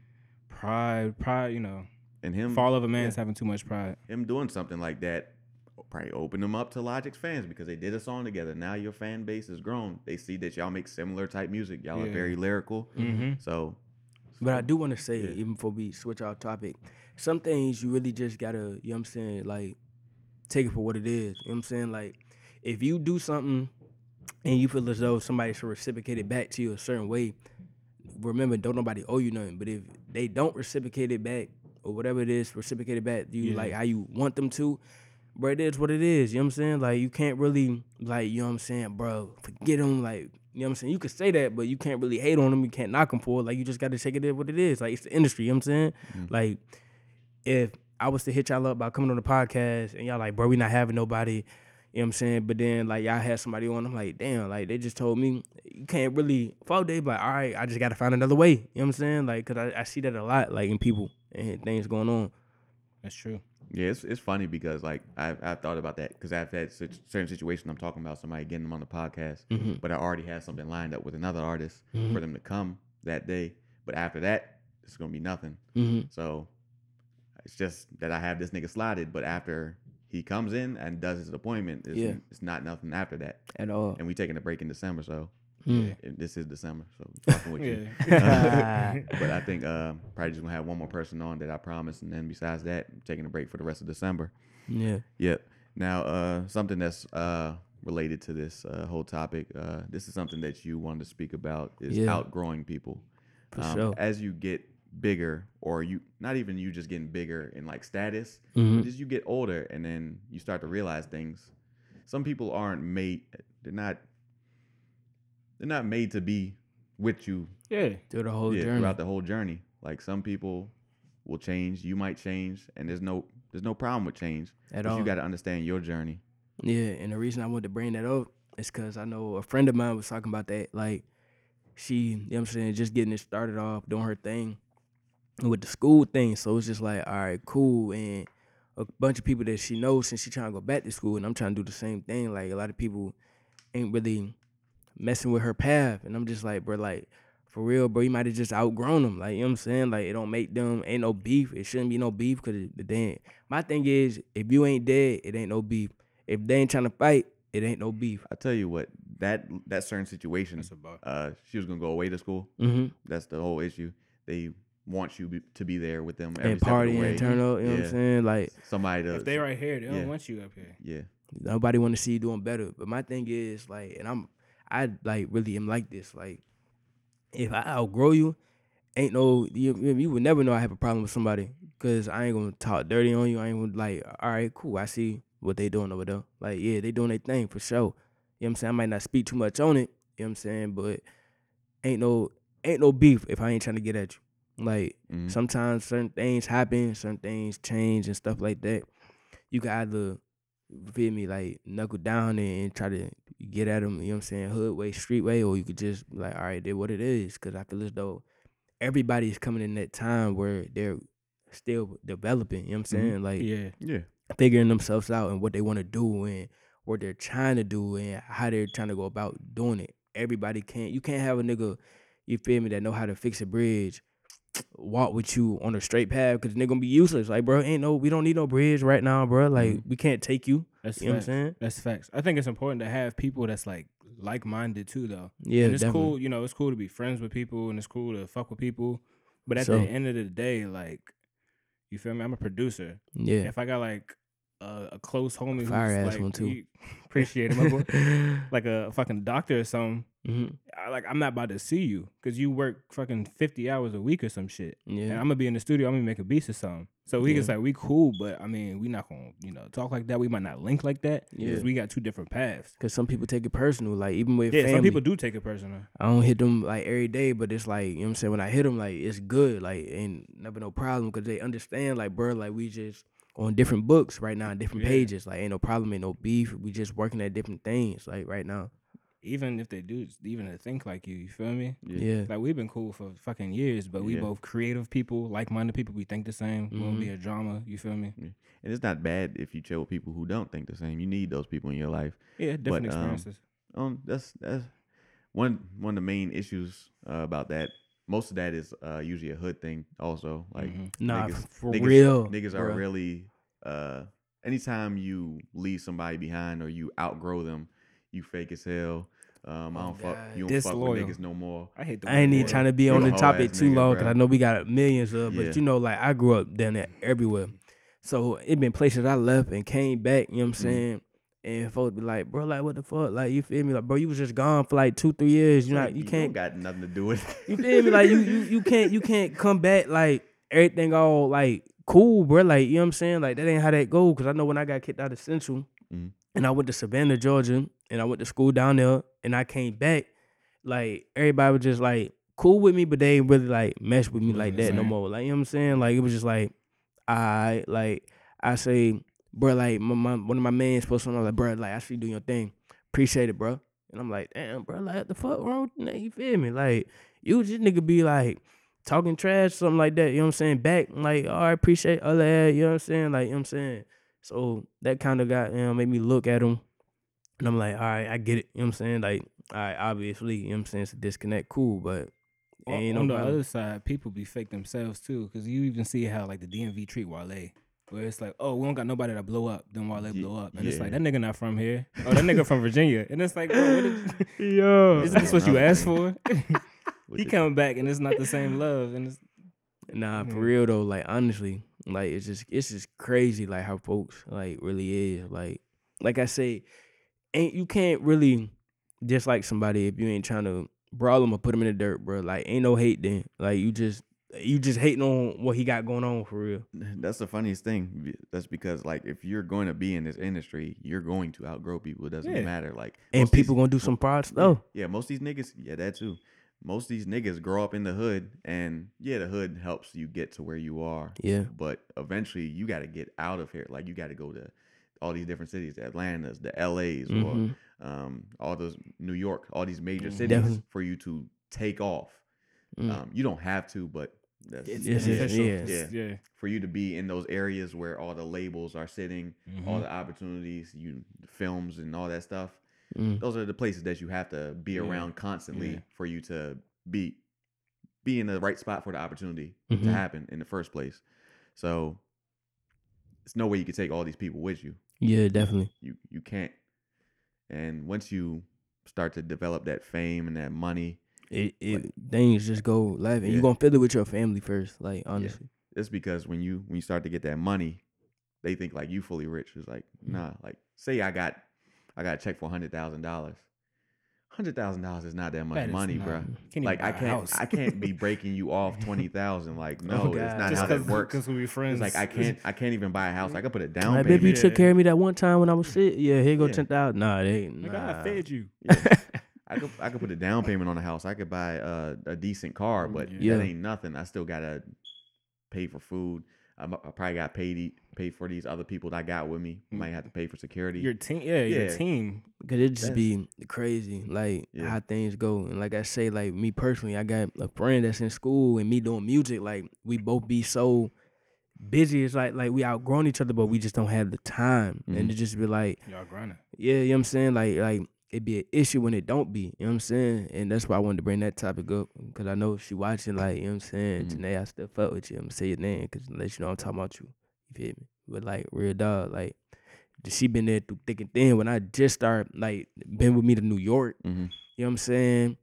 Speaker 2: pride. Pride, you know,
Speaker 1: And him
Speaker 2: fall of a man is
Speaker 1: yeah.
Speaker 2: having too much pride.
Speaker 1: him doing something like that probably opened them up to Logic's fans because they did a song together. Now your fan base has grown. They see that y'all make similar type music. Y'all are very lyrical.
Speaker 2: Mm-hmm.
Speaker 1: So
Speaker 3: But I do want to say, even before we switch our topic, some things you really just gotta, you know what I'm saying, like take it for what it is. You know what I'm saying? Like if you do something and you feel as though somebody should reciprocate it back to you a certain way, remember, don't nobody owe you nothing. But if they don't reciprocate it back or whatever it is, reciprocate it back to you
Speaker 2: Yeah.
Speaker 3: like how you want them to, bro, it is what it is. You know what I'm saying? Like you can't really like, you know what I'm saying, bro, forget them. Like, you know what I'm saying? You could say that, but you can't really hate on them. You can't knock them for it. Like you just gotta take it as what it is. Like it's the industry, you know what I'm saying?
Speaker 1: Mhm.
Speaker 3: Like if I was to hit y'all up by coming on the podcast and y'all like, bro, we not having nobody, you know what I'm saying? But then like y'all had somebody on, I'm like, damn, like they just told me you can't really fault they like, all right, I just gotta find another way. You know what I'm saying? Like, cause I, I see that a lot, like in people and things going on.
Speaker 2: That's true.
Speaker 1: Yeah, it's, it's funny because like I've, I've thought about that because I've had such, certain situations I'm talking about somebody getting them on the podcast,
Speaker 3: Mm-hmm.
Speaker 1: but I already had something lined up with another artist
Speaker 3: Mhm.
Speaker 1: for them to come that day. But after that, it's gonna be nothing.
Speaker 3: Mm-hmm.
Speaker 1: So it's just that I have this nigga slotted, but after he comes in and does his appointment, it's,
Speaker 3: Yeah.
Speaker 1: it's not nothing after that.
Speaker 3: At all.
Speaker 1: And we taking a break in December, so
Speaker 3: Mm.
Speaker 1: and this is December, so we fucking with you. But I think uh, probably just gonna have one more person on that I promised, and then besides that, I'm taking a break for the rest of December.
Speaker 3: Yeah.
Speaker 1: Yep. Now, uh, something that's uh, related to this uh, whole topic. Uh, this is something that you wanted to speak about is
Speaker 3: Yeah.
Speaker 1: outgrowing people.
Speaker 3: For
Speaker 1: Um,
Speaker 3: sure.
Speaker 1: As you get bigger, or you not even you just getting bigger in like status,
Speaker 3: Mhm.
Speaker 1: but as you get older, and then you start to realize things. Some people aren't made. They're not. They're not made to be with you
Speaker 2: yeah.
Speaker 3: Through the whole
Speaker 1: yeah,
Speaker 3: journey.
Speaker 1: throughout the whole journey. Like some people will change, you might change, and there's no there's no problem with change.
Speaker 3: At
Speaker 1: but
Speaker 3: all.
Speaker 1: you got to understand your journey.
Speaker 3: Yeah, and the reason I wanted to bring that up is because I know a friend of mine was talking about that. Like, she, you know what I'm saying, just getting it started off, doing her thing with the school thing. So it's just like, all right, cool. And a bunch of people that she knows since she trying to go back to school, and I'm trying to do the same thing. Like, a lot of people ain't really messing with her path. And I'm just like, bro, like, for real, bro, you might have just outgrown them. Like, you know what I'm saying? Like, it don't make them, ain't no beef. It shouldn't be no beef because the damn. My thing is, if you ain't dead, it ain't no beef. If they ain't trying to fight, it ain't no beef.
Speaker 1: I tell you what, that that certain situation.
Speaker 2: That's a bar.
Speaker 1: Uh, she was gonna go away to school.
Speaker 3: Mm-hmm.
Speaker 1: That's the whole issue. They want you be, to be there with them every
Speaker 3: And
Speaker 1: step of
Speaker 3: party
Speaker 1: the way.
Speaker 3: and turn up. You know what I'm saying? Like
Speaker 1: Somebody to
Speaker 2: If they right here, they don't
Speaker 1: yeah.
Speaker 2: want you up here.
Speaker 1: Yeah.
Speaker 3: nobody want to see you doing better. But my thing is like, and I'm I like really am like this. Like if I outgrow you, ain't no you, you would never know I have a problem with somebody because I ain't gonna talk dirty on you. I ain't gonna like, all right, cool. I see what they doing over there. Like yeah, they doing their thing for sure. You know what I'm saying? I might not speak too much on it. You know what I'm saying? But ain't no ain't no beef if I ain't trying to get at you. Like
Speaker 1: Mhm.
Speaker 3: sometimes certain things happen, certain things change and stuff like that. You can either feel me like knuckle down and, and try to get at them, you know what I'm saying, hood way, street way, or you could just be like, all right, did what it is. Cause I feel as though everybody's coming in that time where they're still developing, you know what I'm
Speaker 1: Mhm.
Speaker 3: saying? Like
Speaker 2: Yeah.
Speaker 1: Yeah.
Speaker 3: figuring themselves out and what they want to do and what they're trying to do and how they're trying to go about doing it. Everybody can't you can't have a nigga, you feel me, that know how to fix a bridge, walk with you on a straight path because nigga gonna be useless. Like, bro, ain't no we don't need no bridge right now, bro. Mm. Like we can't take you.
Speaker 2: That's
Speaker 3: You know what I'm
Speaker 2: facts.
Speaker 3: saying?
Speaker 2: That's facts. I think it's important to have people that's like like minded too, though.
Speaker 3: Yeah,
Speaker 2: and it's
Speaker 3: definitely.
Speaker 2: cool, you know, it's cool to be friends with people and it's cool to fuck with people. But at
Speaker 3: So-
Speaker 2: the end of the day, like, you feel me? I'm a producer.
Speaker 3: Yeah.
Speaker 2: If I got like a, a close homie who's
Speaker 3: Fire ass
Speaker 2: like,
Speaker 3: one, too.
Speaker 2: appreciate boy. like a fucking doctor or something.
Speaker 3: hmm
Speaker 2: I, like I'm not about to see you because you work fucking 50 hours a week or some shit. And
Speaker 3: Yeah.
Speaker 2: I'm gonna be in the studio. I'm gonna make a beat or something. So we
Speaker 3: Yeah.
Speaker 2: just like we cool, but I mean we not gonna you know talk like that. We might not link like that
Speaker 3: Yeah.
Speaker 2: because we got two different paths.
Speaker 3: Cause some people take it personal. Like even with
Speaker 2: Yeah,
Speaker 3: family,
Speaker 2: some people do take it personal.
Speaker 3: I don't hit them like every day, but it's like you know what I'm saying. When I hit them, like it's good, like ain't never no problem because they understand, like bro, like we just on different books right now, on different
Speaker 2: Yeah.
Speaker 3: pages. Like ain't no problem, ain't no beef. We just working at different things, like right now.
Speaker 2: Even if they do, even to think like you, you feel me?
Speaker 1: Yeah.
Speaker 3: Yeah,
Speaker 2: Like we've been cool for fucking years, but we
Speaker 1: Yeah.
Speaker 2: both creative people, like minded people. We think the same. We won't be a drama. You feel me?
Speaker 1: And it's not bad if you chill with people who don't think the same. You need those people in your life.
Speaker 2: Yeah, different
Speaker 1: But, um,
Speaker 2: experiences.
Speaker 1: Um, that's that's one one of the main issues uh, about that. Most of that is uh, usually a hood thing. Also, like
Speaker 2: Mhm.
Speaker 3: nah,
Speaker 1: niggas-
Speaker 3: for
Speaker 1: niggas,
Speaker 3: real,
Speaker 1: niggas are
Speaker 3: bruh.
Speaker 1: really. Uh, anytime you leave somebody behind or you outgrow them, you fake as hell. Um, I
Speaker 3: Oh,
Speaker 1: don't fuck. You don't fuck
Speaker 2: Disloyal.
Speaker 1: with niggas no more.
Speaker 2: I hate the.
Speaker 3: I ain't even trying to be on the topic too
Speaker 1: nigga,
Speaker 3: long because. I know we got millions of,
Speaker 1: Yeah.
Speaker 3: but you know, like I grew up down there everywhere. So it been places I left and came back, you know what I'm
Speaker 1: Mhm.
Speaker 3: saying? And folks be like, bro, like what the fuck? Like you feel me? Like, bro, you was just gone for like two, three years. You
Speaker 1: like,
Speaker 3: you
Speaker 1: don't
Speaker 3: can't
Speaker 1: got nothing to do with. it.
Speaker 3: you feel me? Like you you you can't you can't come back like everything all like cool, bro. Like, you know what I'm saying? Like that ain't how that go. Cause I know when I got kicked out of Central
Speaker 1: Mhm.
Speaker 3: and I went to Savannah, Georgia, and I went to school down there and I came back, like everybody was just like cool with me, but they ain't really like mesh with me like that no more. Like, you know what I'm saying? Like it was just like I like I say, bro, like my, my one of my mans posted on like, bro, like I see you doing your thing. Appreciate it, bro. And I'm like, damn, bro, like what the fuck wrong with you? You feel me? Like, you just nigga be like talking trash, something like that, you know what I'm saying? Back, like, oh, I appreciate all that, you know what I'm saying? Like, you know what I'm saying? So that kind of got, you know, made me look at him. And I'm like, all right, I get it. You know what I'm saying? Like, all right, obviously, you know what I'm saying? It's a disconnect, cool, but
Speaker 2: On,
Speaker 3: ain't
Speaker 2: on
Speaker 3: no
Speaker 2: the
Speaker 3: problem.
Speaker 2: other side, people be fake themselves too, because you even see how like the DMV treat Wale, where it's like, oh, we don't got nobody to blow up, then Wale
Speaker 1: Ye-
Speaker 2: blow up, and it's like that nigga not from here, oh that nigga from Virginia, and it's like,
Speaker 3: Yo.
Speaker 2: isn't this what you asked for? He coming back and it's not the same love, and it's
Speaker 3: Nah, for
Speaker 2: Yeah.
Speaker 3: real though, like honestly, like it's just it's just crazy like how folks like really is. Like like I say, ain't you can't really dislike somebody if you ain't trying to brawl them or put them in the dirt, bro. Like ain't no hate then. Like you just you just hating on what he got going on for real.
Speaker 1: That's the funniest thing. That's because like if you're going to be in this industry, you're going to outgrow people. It doesn't
Speaker 2: Yeah.
Speaker 1: matter. Like
Speaker 3: And
Speaker 1: of these-
Speaker 3: people gonna do some fraud
Speaker 1: Yeah,
Speaker 3: stuff.
Speaker 1: Yeah, most of these niggas, yeah, that too. Most of these niggas grow up in the hood, and yeah, the hood helps you get to where you are.
Speaker 3: Yeah.
Speaker 1: But eventually, you got to get out of here. Like you got to go to all these different cities, the Atlantas, the LAs,
Speaker 3: Mhm.
Speaker 1: or um, all those New York, all these major cities
Speaker 3: Definitely.
Speaker 1: for you to take off.
Speaker 3: Mm.
Speaker 1: Um, you don't have to, but that's,
Speaker 2: it's
Speaker 3: Yes, yes,
Speaker 2: beneficial.
Speaker 3: yes.
Speaker 2: It's- yeah.
Speaker 1: for you to be in those areas where all the labels are sitting,
Speaker 2: Mm-hmm.
Speaker 1: all the opportunities, you films and all that stuff
Speaker 3: Mm.
Speaker 1: those are the places that you have to be
Speaker 2: Yeah,
Speaker 1: around constantly
Speaker 2: yeah.
Speaker 1: for you to be be in the right spot for the opportunity
Speaker 3: Mhm.
Speaker 1: to happen in the first place. So it's no way you can take all these people with you.
Speaker 3: Yeah, definitely.
Speaker 1: You you can't. And once you start to develop that fame and that money,
Speaker 3: It, it things just go left, and
Speaker 1: Yeah.
Speaker 3: you gonna feel it with your family first. Like honestly,
Speaker 1: it's because when you when you start to get that money, they think like you fully rich. It's like
Speaker 3: Mm-hmm.
Speaker 1: nah. Like say I got I got a check for hundred thousand dollars. Hundred thousand dollars is not that much
Speaker 2: That is
Speaker 1: money,
Speaker 2: not-
Speaker 1: bro.
Speaker 2: Can't
Speaker 1: Like I can't. I can't be breaking you off twenty thousand. Like no,
Speaker 3: Oh,
Speaker 1: it's not
Speaker 2: just
Speaker 1: how that works.
Speaker 2: Because we be friends.
Speaker 1: It's like I can't I can't even buy a house. I could put a down
Speaker 3: like,
Speaker 1: payment.
Speaker 3: baby, you took care of me that one time when I was sick. Yeah, here go
Speaker 1: Yeah.
Speaker 3: ten thousand. Nah, they
Speaker 2: Like
Speaker 3: nah.
Speaker 2: I fed you.
Speaker 1: Yeah. I could I could put a down payment on a house. I could buy a, a decent car, but
Speaker 3: Yeah.
Speaker 1: that ain't nothing. I still gotta pay for food. I'm- I probably got paid eat, pay for these other people that I got with me.
Speaker 2: Mm.
Speaker 1: Might have to pay for security.
Speaker 2: Your team, yeah, your team.
Speaker 3: Cause it just
Speaker 1: That's-
Speaker 3: be crazy, like
Speaker 1: Yeah.
Speaker 3: how things go. And like I say, like me personally, I got a friend that's in school and me doing music. Like we both be so busy. It's like like we outgrown each other, but we just don't have the time. And
Speaker 1: Mhm.
Speaker 3: it just be like,
Speaker 2: Y'all grinding.
Speaker 3: yeah, you know what I'm saying? Like like it be an issue when it don't be. You know what I'm saying? And that's why I wanted to bring that topic up because I know she watching, like you know what I'm saying,
Speaker 1: Mhm.
Speaker 3: Janae, I still fuck with you. I'm gonna say your name because let you know I'm talking about you. You feel me? But like real dog, like she been there through thick and thin. When I just started, like been with me to New York.
Speaker 1: Mhm.
Speaker 3: You know what I'm saying?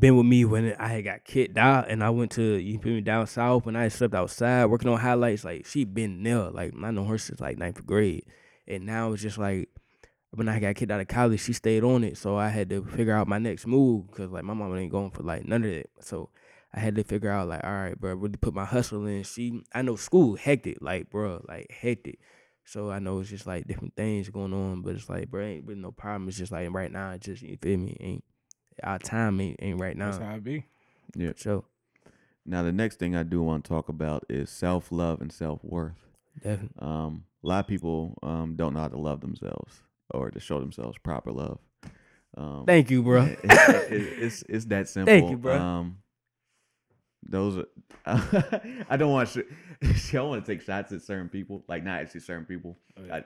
Speaker 3: Been with me when I had got kicked out and I went to you feel me down south when I slept outside working on highlights. Like she been there. Like I know her since like ninth grade. And now it's just like when I got kicked out of college, she stayed on it. So I had to figure out my next move because like my mama ain't going for like none of that. So I had to figure out like, all right, bro, really put my hustle in. She, I know school hectic, like, bro, like hectic. So I know it's just like different things going on, but it's like, bro, ain't really no problem. It's just like right now, it's just you feel me, ain't our time ain't, ain't right
Speaker 2: That's
Speaker 3: now.
Speaker 2: how it be.
Speaker 1: Yeah.
Speaker 3: So
Speaker 1: Now the next thing I do want to talk about is self love and self worth.
Speaker 3: definitely,
Speaker 1: Um, a lot of people um don't know how to love themselves or to show themselves proper love. Um,
Speaker 3: thank you, bro.
Speaker 1: it- it- it- it's it's that simple.
Speaker 3: Thank you, bro.
Speaker 1: Um, those are, I don't want to. I want to take shots at certain people, like not actually certain people.
Speaker 2: Oh, yeah.
Speaker 1: I,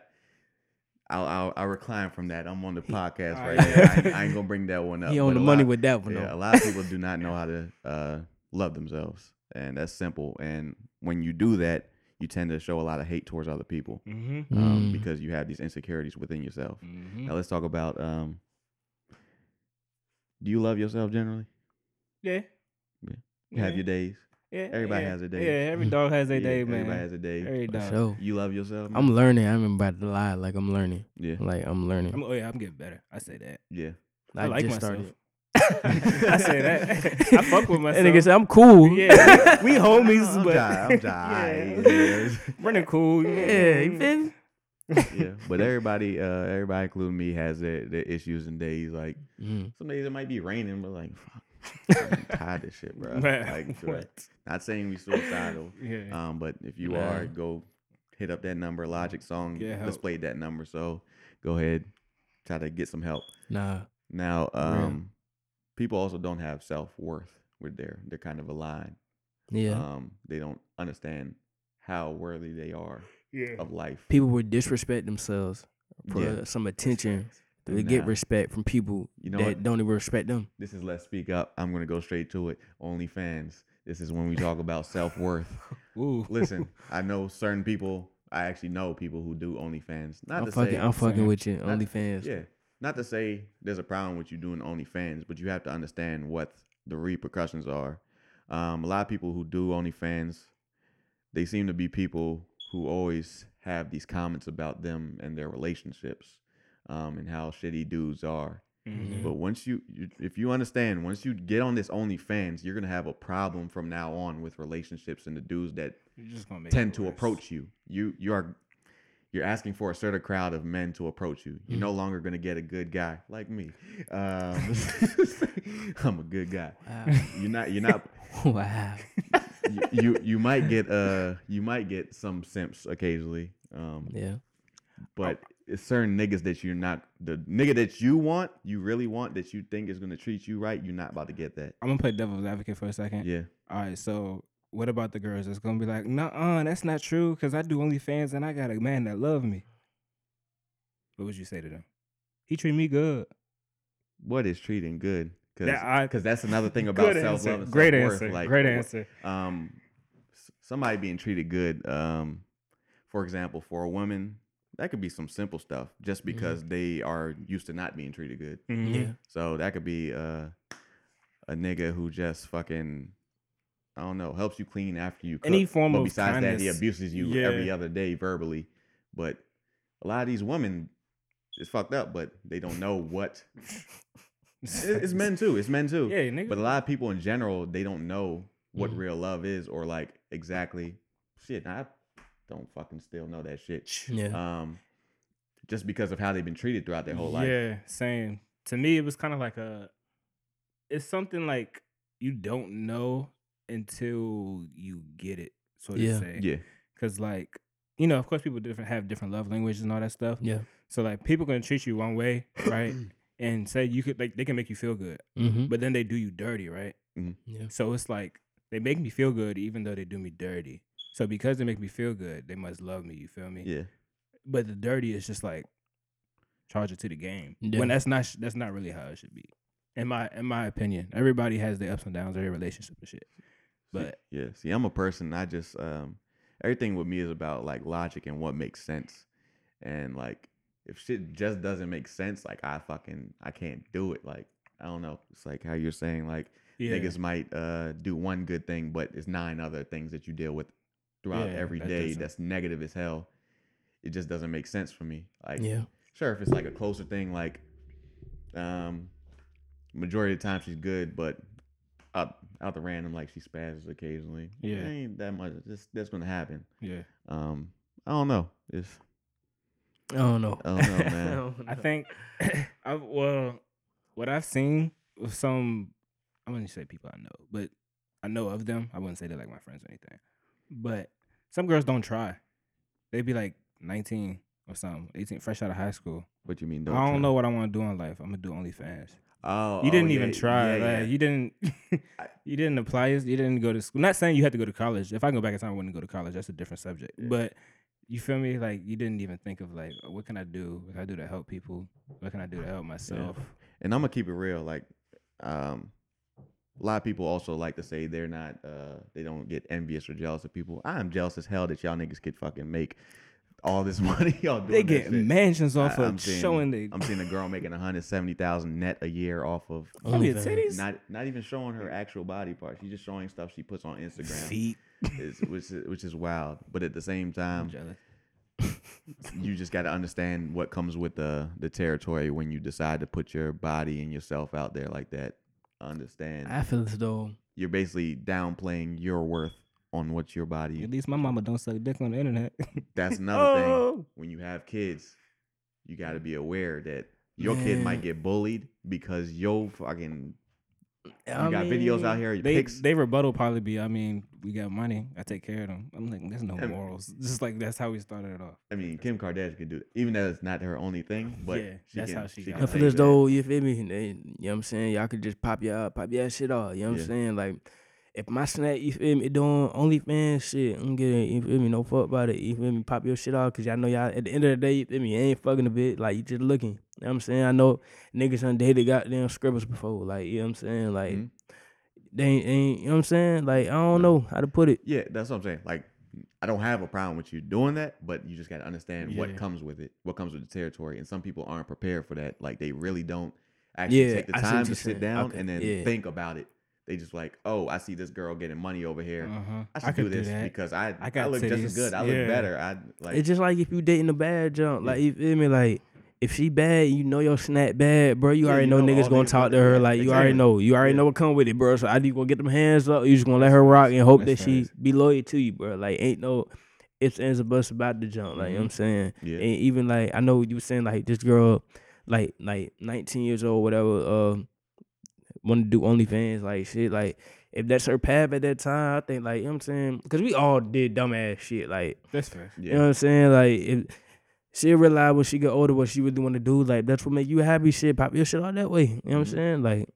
Speaker 1: I'll, I'll I'll recline from that. I'm on the podcast
Speaker 2: Ah,
Speaker 1: right now. I, ain't- I ain't gonna bring that one up.
Speaker 3: he
Speaker 1: but
Speaker 3: on the money
Speaker 1: lot-
Speaker 3: with that one.
Speaker 1: yeah, a lot of people do not know how to uh, love themselves, and that's simple. And when you do that, you tend to show a lot of hate towards other people
Speaker 2: Mm-hmm.
Speaker 1: um,
Speaker 3: Mm.
Speaker 1: because you have these insecurities within yourself.
Speaker 2: Mm-hmm.
Speaker 1: Now let's talk about. Um, do you love yourself generally?
Speaker 2: Yeah.
Speaker 1: Yeah. You have your days.
Speaker 2: yeah.
Speaker 1: everybody
Speaker 2: yeah.
Speaker 1: has a day.
Speaker 2: Yeah, every dog has a
Speaker 1: Yeah,
Speaker 2: day, man.
Speaker 1: Everybody has a day.
Speaker 2: Every dog.
Speaker 3: sure.
Speaker 1: You love yourself. man?
Speaker 3: I'm learning. I'm about to lie. Like I'm learning.
Speaker 1: yeah,
Speaker 3: Like I'm learning.
Speaker 2: I'm, oh yeah, I'm getting better. I say that.
Speaker 1: yeah.
Speaker 2: I, like
Speaker 3: just
Speaker 2: myself.
Speaker 3: started.
Speaker 2: I say that. I fuck with myself.
Speaker 3: And nigga said I'm cool.
Speaker 2: yeah, we, we homies,
Speaker 1: I'm
Speaker 2: but
Speaker 1: jai- I'm jai.
Speaker 2: yeah. running cool.
Speaker 3: yeah, you feel me?
Speaker 1: yeah, but everybody, uh, everybody, including me, has their, their issues and days. Like
Speaker 3: Mm.
Speaker 1: some days it might be raining, but like, fuck, I'm tired of shit, bro.
Speaker 2: Man,
Speaker 1: Like, for-
Speaker 2: what?
Speaker 1: not saying we suicidal,
Speaker 2: Yeah.
Speaker 1: um, but if you
Speaker 3: Man.
Speaker 1: are, go hit up that number. Logic song
Speaker 2: Get help.
Speaker 1: displayed that number, so go ahead, try to get some help.
Speaker 3: Nah.
Speaker 1: Now,
Speaker 3: real.
Speaker 1: um, people also don't have self worth with their they're kind of aligned.
Speaker 3: Yeah.
Speaker 1: Um, they don't understand how worthy they are
Speaker 2: yeah.
Speaker 1: of life.
Speaker 3: people would disrespect themselves for
Speaker 1: Yeah.
Speaker 3: some attention to
Speaker 1: And
Speaker 3: get respect from people
Speaker 1: You know
Speaker 3: that
Speaker 1: what?
Speaker 3: don't even respect them.
Speaker 1: This is Let's Speak Up. I'm gonna go straight to it. OnlyFans. This is when we talk about self worth.
Speaker 2: Ooh.
Speaker 1: Listen, I know certain people. I actually know people who do OnlyFans. Not
Speaker 3: I'm
Speaker 1: to
Speaker 3: fucking,
Speaker 1: say,
Speaker 3: I'm fucking with you.
Speaker 1: Not-
Speaker 3: OnlyFans.
Speaker 1: yeah, not to say there's a problem with you doing OnlyFans, but you have to understand what the repercussions are. Um, a lot of people who do OnlyFans, they seem to be people who always have these comments about them and their relationships, um, and how shitty dudes are.
Speaker 2: Mhm.
Speaker 1: But once you, you, if you understand, once you get on this OnlyFans, you're gonna have a problem from now on with relationships and the dudes that
Speaker 2: You're just gonna make
Speaker 1: tend to approach you. You you are you're asking for a certain crowd of men to approach you. You're
Speaker 3: Mm.
Speaker 1: no longer gonna get a good guy like me. Um, I'm a good guy.
Speaker 3: Wow.
Speaker 1: You're not. You're not.
Speaker 3: wow.
Speaker 1: You, you you might get uh you might get some simps occasionally. Um,
Speaker 3: Yeah.
Speaker 1: but it's certain niggas that you're not the nigga that you want, you really want that you think is gonna treat you right. You're not about to get that.
Speaker 2: I'm gonna play devil's advocate for a second.
Speaker 1: Yeah.
Speaker 2: All right, so what about the girls that's gonna be like, nah, that's not true, cause I do OnlyFans and I got a man that love me. What would you say to them? He treat me good.
Speaker 1: What is treating good?
Speaker 2: That I-
Speaker 1: Because that's another thing about self love. and
Speaker 2: Great
Speaker 1: self-worth.
Speaker 2: answer.
Speaker 1: Like,
Speaker 2: Great
Speaker 1: wh-
Speaker 2: answer.
Speaker 1: um somebody being treated good um for example for a woman that could be some simple stuff just because they are used to not being treated good.
Speaker 2: Mhm.
Speaker 3: Yeah.
Speaker 1: So that could be uh, a nigga who just fucking I don't know helps you clean after you cook.
Speaker 2: Any form
Speaker 1: but
Speaker 2: of
Speaker 1: besides that, he abuses you
Speaker 2: Yeah.
Speaker 1: every other day verbally. But a lot of these women, it's fucked up, but they don't know what. It- it's men too. It's men too.
Speaker 2: Yeah, nigga.
Speaker 1: But a lot of people in general, they don't know what
Speaker 3: Mhm.
Speaker 1: real love is or like exactly shit. I don't fucking still know that shit.
Speaker 3: Yeah.
Speaker 1: Um, just because of how they've been treated throughout their whole life.
Speaker 2: Yeah, same. To me, it was kind of like a. It's something like you don't know until you get it, so to
Speaker 3: Yeah.
Speaker 2: say.
Speaker 1: Yeah.
Speaker 2: Because like you know, of course, people different have different love languages and all that stuff.
Speaker 3: Yeah.
Speaker 2: So like people gonna treat you one way, right? and say you could like they can make you feel good,
Speaker 3: Mm-hmm.
Speaker 2: but then they do you dirty, right?
Speaker 3: Yeah.
Speaker 2: So it's like they make me feel good even though they do me dirty. So because they make me feel good, they must love me. You feel me?
Speaker 1: Yeah.
Speaker 2: But the dirty is just like charge it to the game.
Speaker 3: Yeah.
Speaker 2: When that's not that's not really how it should be. In my in my opinion, everybody has their ups and downs of their relationship and shit. But
Speaker 1: yeah, see, I'm a person. I just um, everything with me is about like logic and what makes sense. And like, if shit just doesn't make sense, like I fucking I can't do it. Like I don't know. It's like how you're saying like
Speaker 2: yeah,
Speaker 1: niggas might uh do one good thing, but it's nine other things that you deal with throughout
Speaker 2: Yeah,
Speaker 1: every
Speaker 2: that
Speaker 1: day
Speaker 2: doesn't-
Speaker 1: that's negative as hell. It just doesn't make sense for me. Like
Speaker 3: Yeah.
Speaker 1: sure if it's like a closer thing like um majority of the time she's good but out out the random like she spazzes occasionally
Speaker 2: Yeah.
Speaker 1: it ain't that much just that's gonna happen
Speaker 2: yeah.
Speaker 1: um i don't know it's
Speaker 3: I don't know.
Speaker 1: i don't know man
Speaker 3: don't
Speaker 2: I think I well, what I've seen with some, I wouldn't say people I know, but I know of them. I wouldn't say they're like my friends or anything. But some girls don't try. They'd be like 19 or something, 18, fresh out of high school.
Speaker 1: what you mean
Speaker 2: I don't know what I want to do in life. I'm gonna do OnlyFans.
Speaker 1: Oh
Speaker 2: You didn't
Speaker 1: oh,
Speaker 2: even
Speaker 1: yeah,
Speaker 2: try.
Speaker 1: yeah,
Speaker 2: like,
Speaker 1: yeah.
Speaker 2: You didn't. You didn't apply. You didn't go to school. Not saying you had to go to college. If I go back in time, I wouldn't go to college. That's a different subject. But you feel me? Like you didn't even think of like, what can I do? What can I do to help people? What can I do to help myself?
Speaker 1: and i'm gonna keep it real like um a lot of people also like to say they're not uh they don't get envious or jealous of people i'm jealous as hell that y'all niggas could fucking make all this money y'all doing
Speaker 2: They
Speaker 1: that
Speaker 2: get
Speaker 1: shit.
Speaker 2: mansions off
Speaker 1: I-
Speaker 2: of
Speaker 1: I'm seeing-
Speaker 2: showing the.
Speaker 1: I'm seeing a girl making 170,000 net a year off of
Speaker 2: oh,
Speaker 3: OnlyFans.
Speaker 2: the titties.
Speaker 1: not not even showing her actual body parts. She's just showing stuff she puts on Instagram,
Speaker 2: feet.
Speaker 1: which is, which is wild. But at the same time, you just got to understand what comes with the the territory when you decide to put your body and yourself out there like that. Understand?
Speaker 3: I feel as though
Speaker 1: You're basically downplaying your worth on what your body.
Speaker 2: At least my mama don't suck dick on the internet.
Speaker 1: That's another thing.
Speaker 2: Oh.
Speaker 1: when you have kids, you got to be aware that your kid might get bullied because yo fucking
Speaker 3: I
Speaker 1: you got videos out here.
Speaker 2: They
Speaker 1: pics.
Speaker 2: they rebuttal probably be. I mean, we got money. I take care of them. I'm like, there's no
Speaker 1: I mean-
Speaker 2: morals. Just like that's how we started it off.
Speaker 1: I mean, Kim Kardashian could do it, even though it's not her only thing. But
Speaker 2: Yeah, that's how she got
Speaker 1: can
Speaker 3: I
Speaker 2: it.
Speaker 3: feel
Speaker 1: say
Speaker 3: as
Speaker 1: that.
Speaker 3: though you feel me. They, you know what I'm saying? Y'all could just pop your pop your shit off. You know what
Speaker 1: Yeah.
Speaker 3: I'm saying? Like if my snap, you feel me, doing OnlyFans shit, I'm getting you feel me, no fuck about it. You feel me, pop your shit off because y'all know y'all at the end of the day, you feel me, you ain't fucking a bit. Like you just looking. You know what I'm saying? I know niggas done dated goddamn scribbles before. Like, you know what I'm saying? Like
Speaker 1: Mhm.
Speaker 3: they ain't, ain't you know what I'm saying? Like, I don't know how to put it.
Speaker 1: Yeah, that's what I'm saying. Like, I don't have a problem with you doing that, but you just got to understand
Speaker 2: Yeah.
Speaker 1: what comes with it, what comes with the territory. And some people aren't prepared for that. Like, they really don't actually
Speaker 3: Yeah,
Speaker 1: take the
Speaker 3: I see what
Speaker 1: time to sit
Speaker 3: saying.
Speaker 1: down
Speaker 3: Okay,
Speaker 1: and then
Speaker 3: yeah.
Speaker 1: think about it. They just like, oh, I see this girl getting money over here.
Speaker 2: Uh-huh.
Speaker 1: I should do this
Speaker 2: that.
Speaker 1: because I
Speaker 2: I
Speaker 1: I, look just as good. I
Speaker 2: Yeah.
Speaker 1: look better. I like.
Speaker 3: it's just like if you dating a bad junk. Like you feel me? Like if she bad, you know your snap bad, bro. You
Speaker 1: Yeah,
Speaker 3: already
Speaker 1: you
Speaker 3: know,
Speaker 1: know
Speaker 3: niggas gonna talk to her.
Speaker 1: that.
Speaker 3: Like you already know. You already
Speaker 1: Yeah.
Speaker 3: know what come with it, bro. So I you gonna get them hands up. You just gonna let her rock and hope
Speaker 2: That's
Speaker 3: that she be loyal to you, bro. Like ain't no ifs ands or buts about the jump. Like you know what I'm saying.
Speaker 1: yeah.
Speaker 3: And even like I know you were saying like this girl, like like 19 years old, whatever. Uh, want to do OnlyFans, like shit, like. If that's her path at that time, I think like you know what I'm saying, because we all did dumbass shit. Like
Speaker 2: That's fair.
Speaker 3: you know what I'm saying? Like if she realize when she get older what she really want to do, like that's what make you happy. Shit, pop your shit out that way. You know what I'm
Speaker 1: Mhm.
Speaker 3: saying? Like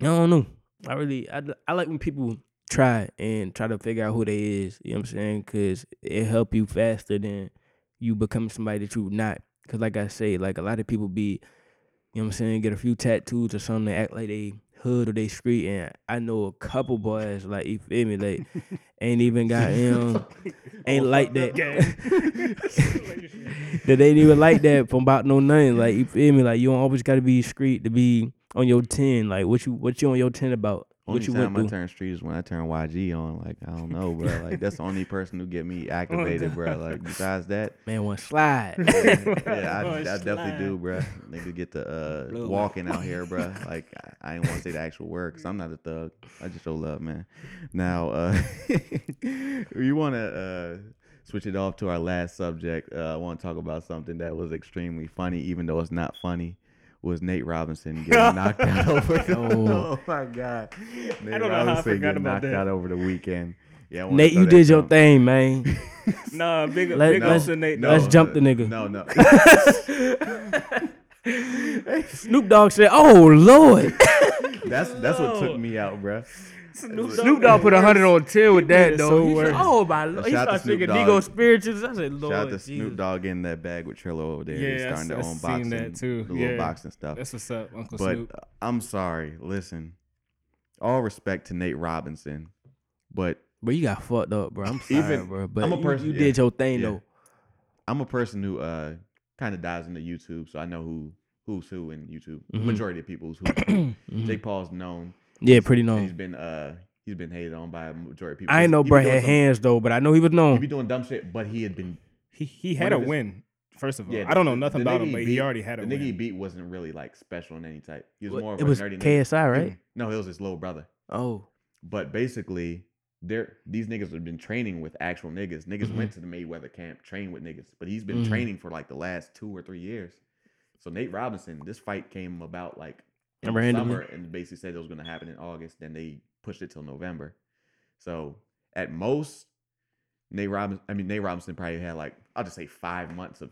Speaker 3: I don't know. I really I, I like when people try and try to figure out who they is. You know what I'm saying? Cause it help you faster than you become somebody that you not. Cause like I say, like a lot of people be, you know what I'm saying, get a few tattoos or something, act like they hood or they street, and I know a couple boys like you feel me, like ain't even got him. ain't like
Speaker 1: fucked
Speaker 3: that. That ain't even like that from about no nothing. Like you feel me? Like you don't always gotta be street to be on your ten. Like what you what you on your ten about?
Speaker 1: Only
Speaker 3: you
Speaker 1: time
Speaker 3: went
Speaker 1: I turn street is when I turn YG on. Like I don't know, bro. Like that's the only person who get me activated, bro. Like besides that,
Speaker 3: Man, one slide.
Speaker 1: yeah, I,
Speaker 2: Oh,
Speaker 1: I definitely do, bro. Nigga get the uh, walking out here, bro. Like I, I ain't want to say the actual word because I'm not a thug. I just show love, man. Now, uh, you want to uh, switch it off to our last subject. Uh, I want to talk about something that was extremely funny, even though it's not funny. Was Nate Robinson getting knocked out over? The,
Speaker 3: Oh.
Speaker 1: oh my God! Nate
Speaker 2: don't know how I
Speaker 1: Robinson
Speaker 2: forgot
Speaker 1: getting
Speaker 2: about
Speaker 1: knocked
Speaker 2: that.
Speaker 1: out over the weekend. Yeah, I
Speaker 3: Nate, you
Speaker 1: that
Speaker 3: did your
Speaker 1: down.
Speaker 3: thing, man.
Speaker 2: Nah, big,
Speaker 3: Let-
Speaker 2: big
Speaker 3: let's-
Speaker 2: ups to Nate.
Speaker 3: let's
Speaker 2: dog.
Speaker 3: jump the nigga.
Speaker 1: No, no.
Speaker 3: Snoop Dogg said, "Oh Lord."
Speaker 1: That's that's what took me out, bro.
Speaker 2: Snoop
Speaker 3: Snoop Dogg put a hundred on ten with that
Speaker 2: Yeah,
Speaker 3: though.
Speaker 2: so
Speaker 3: He said, oh my lord. He
Speaker 1: Shout to
Speaker 3: started
Speaker 1: Snoop
Speaker 3: singing
Speaker 1: Dogg.
Speaker 3: Negro spirituals. I said, Lord.
Speaker 1: Shout out to
Speaker 3: Jesus.
Speaker 1: Snoop Dogg in that bag with Triller over there. He's
Speaker 2: Yeah,
Speaker 1: starting their
Speaker 2: I- I
Speaker 1: own
Speaker 2: seen
Speaker 1: boxing,
Speaker 2: that too.
Speaker 1: the little
Speaker 2: Yeah.
Speaker 1: boxing stuff.
Speaker 2: That's what's up, Uncle
Speaker 1: but
Speaker 2: Snoop.
Speaker 1: uh, I'm sorry. Listen, all respect to Nate Robinson, but
Speaker 3: Bro, you got fucked up, bro. I'm sorry,
Speaker 1: Even-
Speaker 3: bro. But
Speaker 1: I'm a person-
Speaker 3: you
Speaker 1: yeah,
Speaker 3: did your thing
Speaker 1: yeah.
Speaker 3: though.
Speaker 1: I'm a person who uh kind of dives into YouTube, so I know who who's who in YouTube.
Speaker 3: Mhm.
Speaker 1: Majority of people who's who. Jake Paul's known.
Speaker 3: Yeah, pretty
Speaker 1: and He's been uh he's been hated on by a majority of people.
Speaker 3: I ain't know
Speaker 1: He
Speaker 3: bro had
Speaker 1: some-
Speaker 3: hands though, but I know he was known.
Speaker 1: He
Speaker 3: known.
Speaker 1: be doing dumb shit, but he had been
Speaker 2: He he had a
Speaker 1: his-
Speaker 2: win. First of all,
Speaker 1: Yeah,
Speaker 2: I don't know nothing about
Speaker 1: nigga
Speaker 2: him, but
Speaker 1: beat-
Speaker 2: he already had a
Speaker 1: the nigga he
Speaker 2: win.
Speaker 1: beat wasn't really like special in any type. He was
Speaker 3: What-
Speaker 1: more of
Speaker 3: It
Speaker 1: a
Speaker 3: was
Speaker 1: nerdy nigga.
Speaker 3: KSI, right?
Speaker 1: No, it was his little brother.
Speaker 3: Oh,
Speaker 1: But basically, they're these niggas have been training with actual niggas. Niggas
Speaker 3: Mhm.
Speaker 1: went to the Mayweather camp, trained with niggas, but he's been
Speaker 3: Mhm.
Speaker 1: training for like the last two or three years. So Nate Robinson, this fight came about like in the
Speaker 3: Randomly.
Speaker 1: summer and basically said it was going to happen in August. Then they pushed it till November. So at most, Nate Robinson, I mean Nate Robinson probably had like I'll just say five months of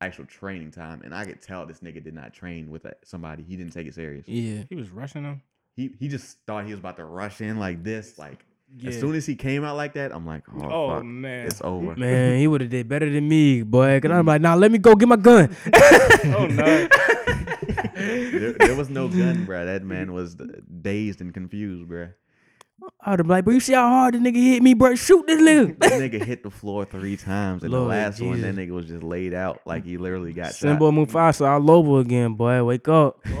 Speaker 1: actual training time, and I could tell this nigga did not train with uh, somebody. He didn't take it serious.
Speaker 3: yeah.
Speaker 2: He was rushing him.
Speaker 1: He he just thought he was about to rush in like this, like
Speaker 2: Yeah.
Speaker 1: as soon as he came out like that, I'm like, oh,
Speaker 2: oh
Speaker 1: fuck,
Speaker 2: man.
Speaker 1: it's over.
Speaker 3: Man, he would have did better than me, boy. Cause I'm mm. like, nah, let me go get my gun.
Speaker 2: oh no.
Speaker 1: there, there was no gun, bro. That man was uh, dazed and confused, bro.
Speaker 3: I'd have like, bro, you see how hard the nigga hit me, bro? Shoot this nigga.
Speaker 1: That nigga hit the floor three times, and
Speaker 3: Lord
Speaker 1: the last one, that nigga was just laid out like he literally got
Speaker 3: Simba
Speaker 1: shot.
Speaker 3: Mufasa all over again, boy. Wake up.
Speaker 2: Oh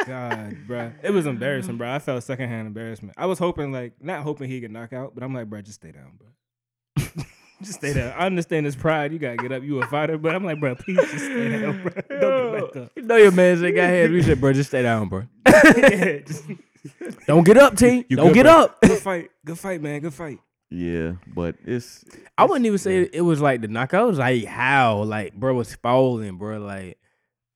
Speaker 2: my god, bro. It was embarrassing, bro. I felt secondhand embarrassment. I was hoping, like, not hoping he could knock out, but I'm like, bro, just stay down, bro. just stay down. I understand his pride. You gotta get up. You a fighter, but I'm like, bro, please just stay down, bro. Don't get back up.
Speaker 3: You know your man ain't got hands. We said, bro, just stay down, bro.
Speaker 2: yeah, just,
Speaker 3: Don't get up, T.
Speaker 2: You
Speaker 3: Don't
Speaker 2: good,
Speaker 3: get
Speaker 2: bro.
Speaker 3: up.
Speaker 2: good fight. Good fight, man. Good fight.
Speaker 1: Yeah, but it's.
Speaker 3: I wouldn't even say
Speaker 1: yeah.
Speaker 3: it was like the knockout. It was like how, like, bro was falling, bro. Like,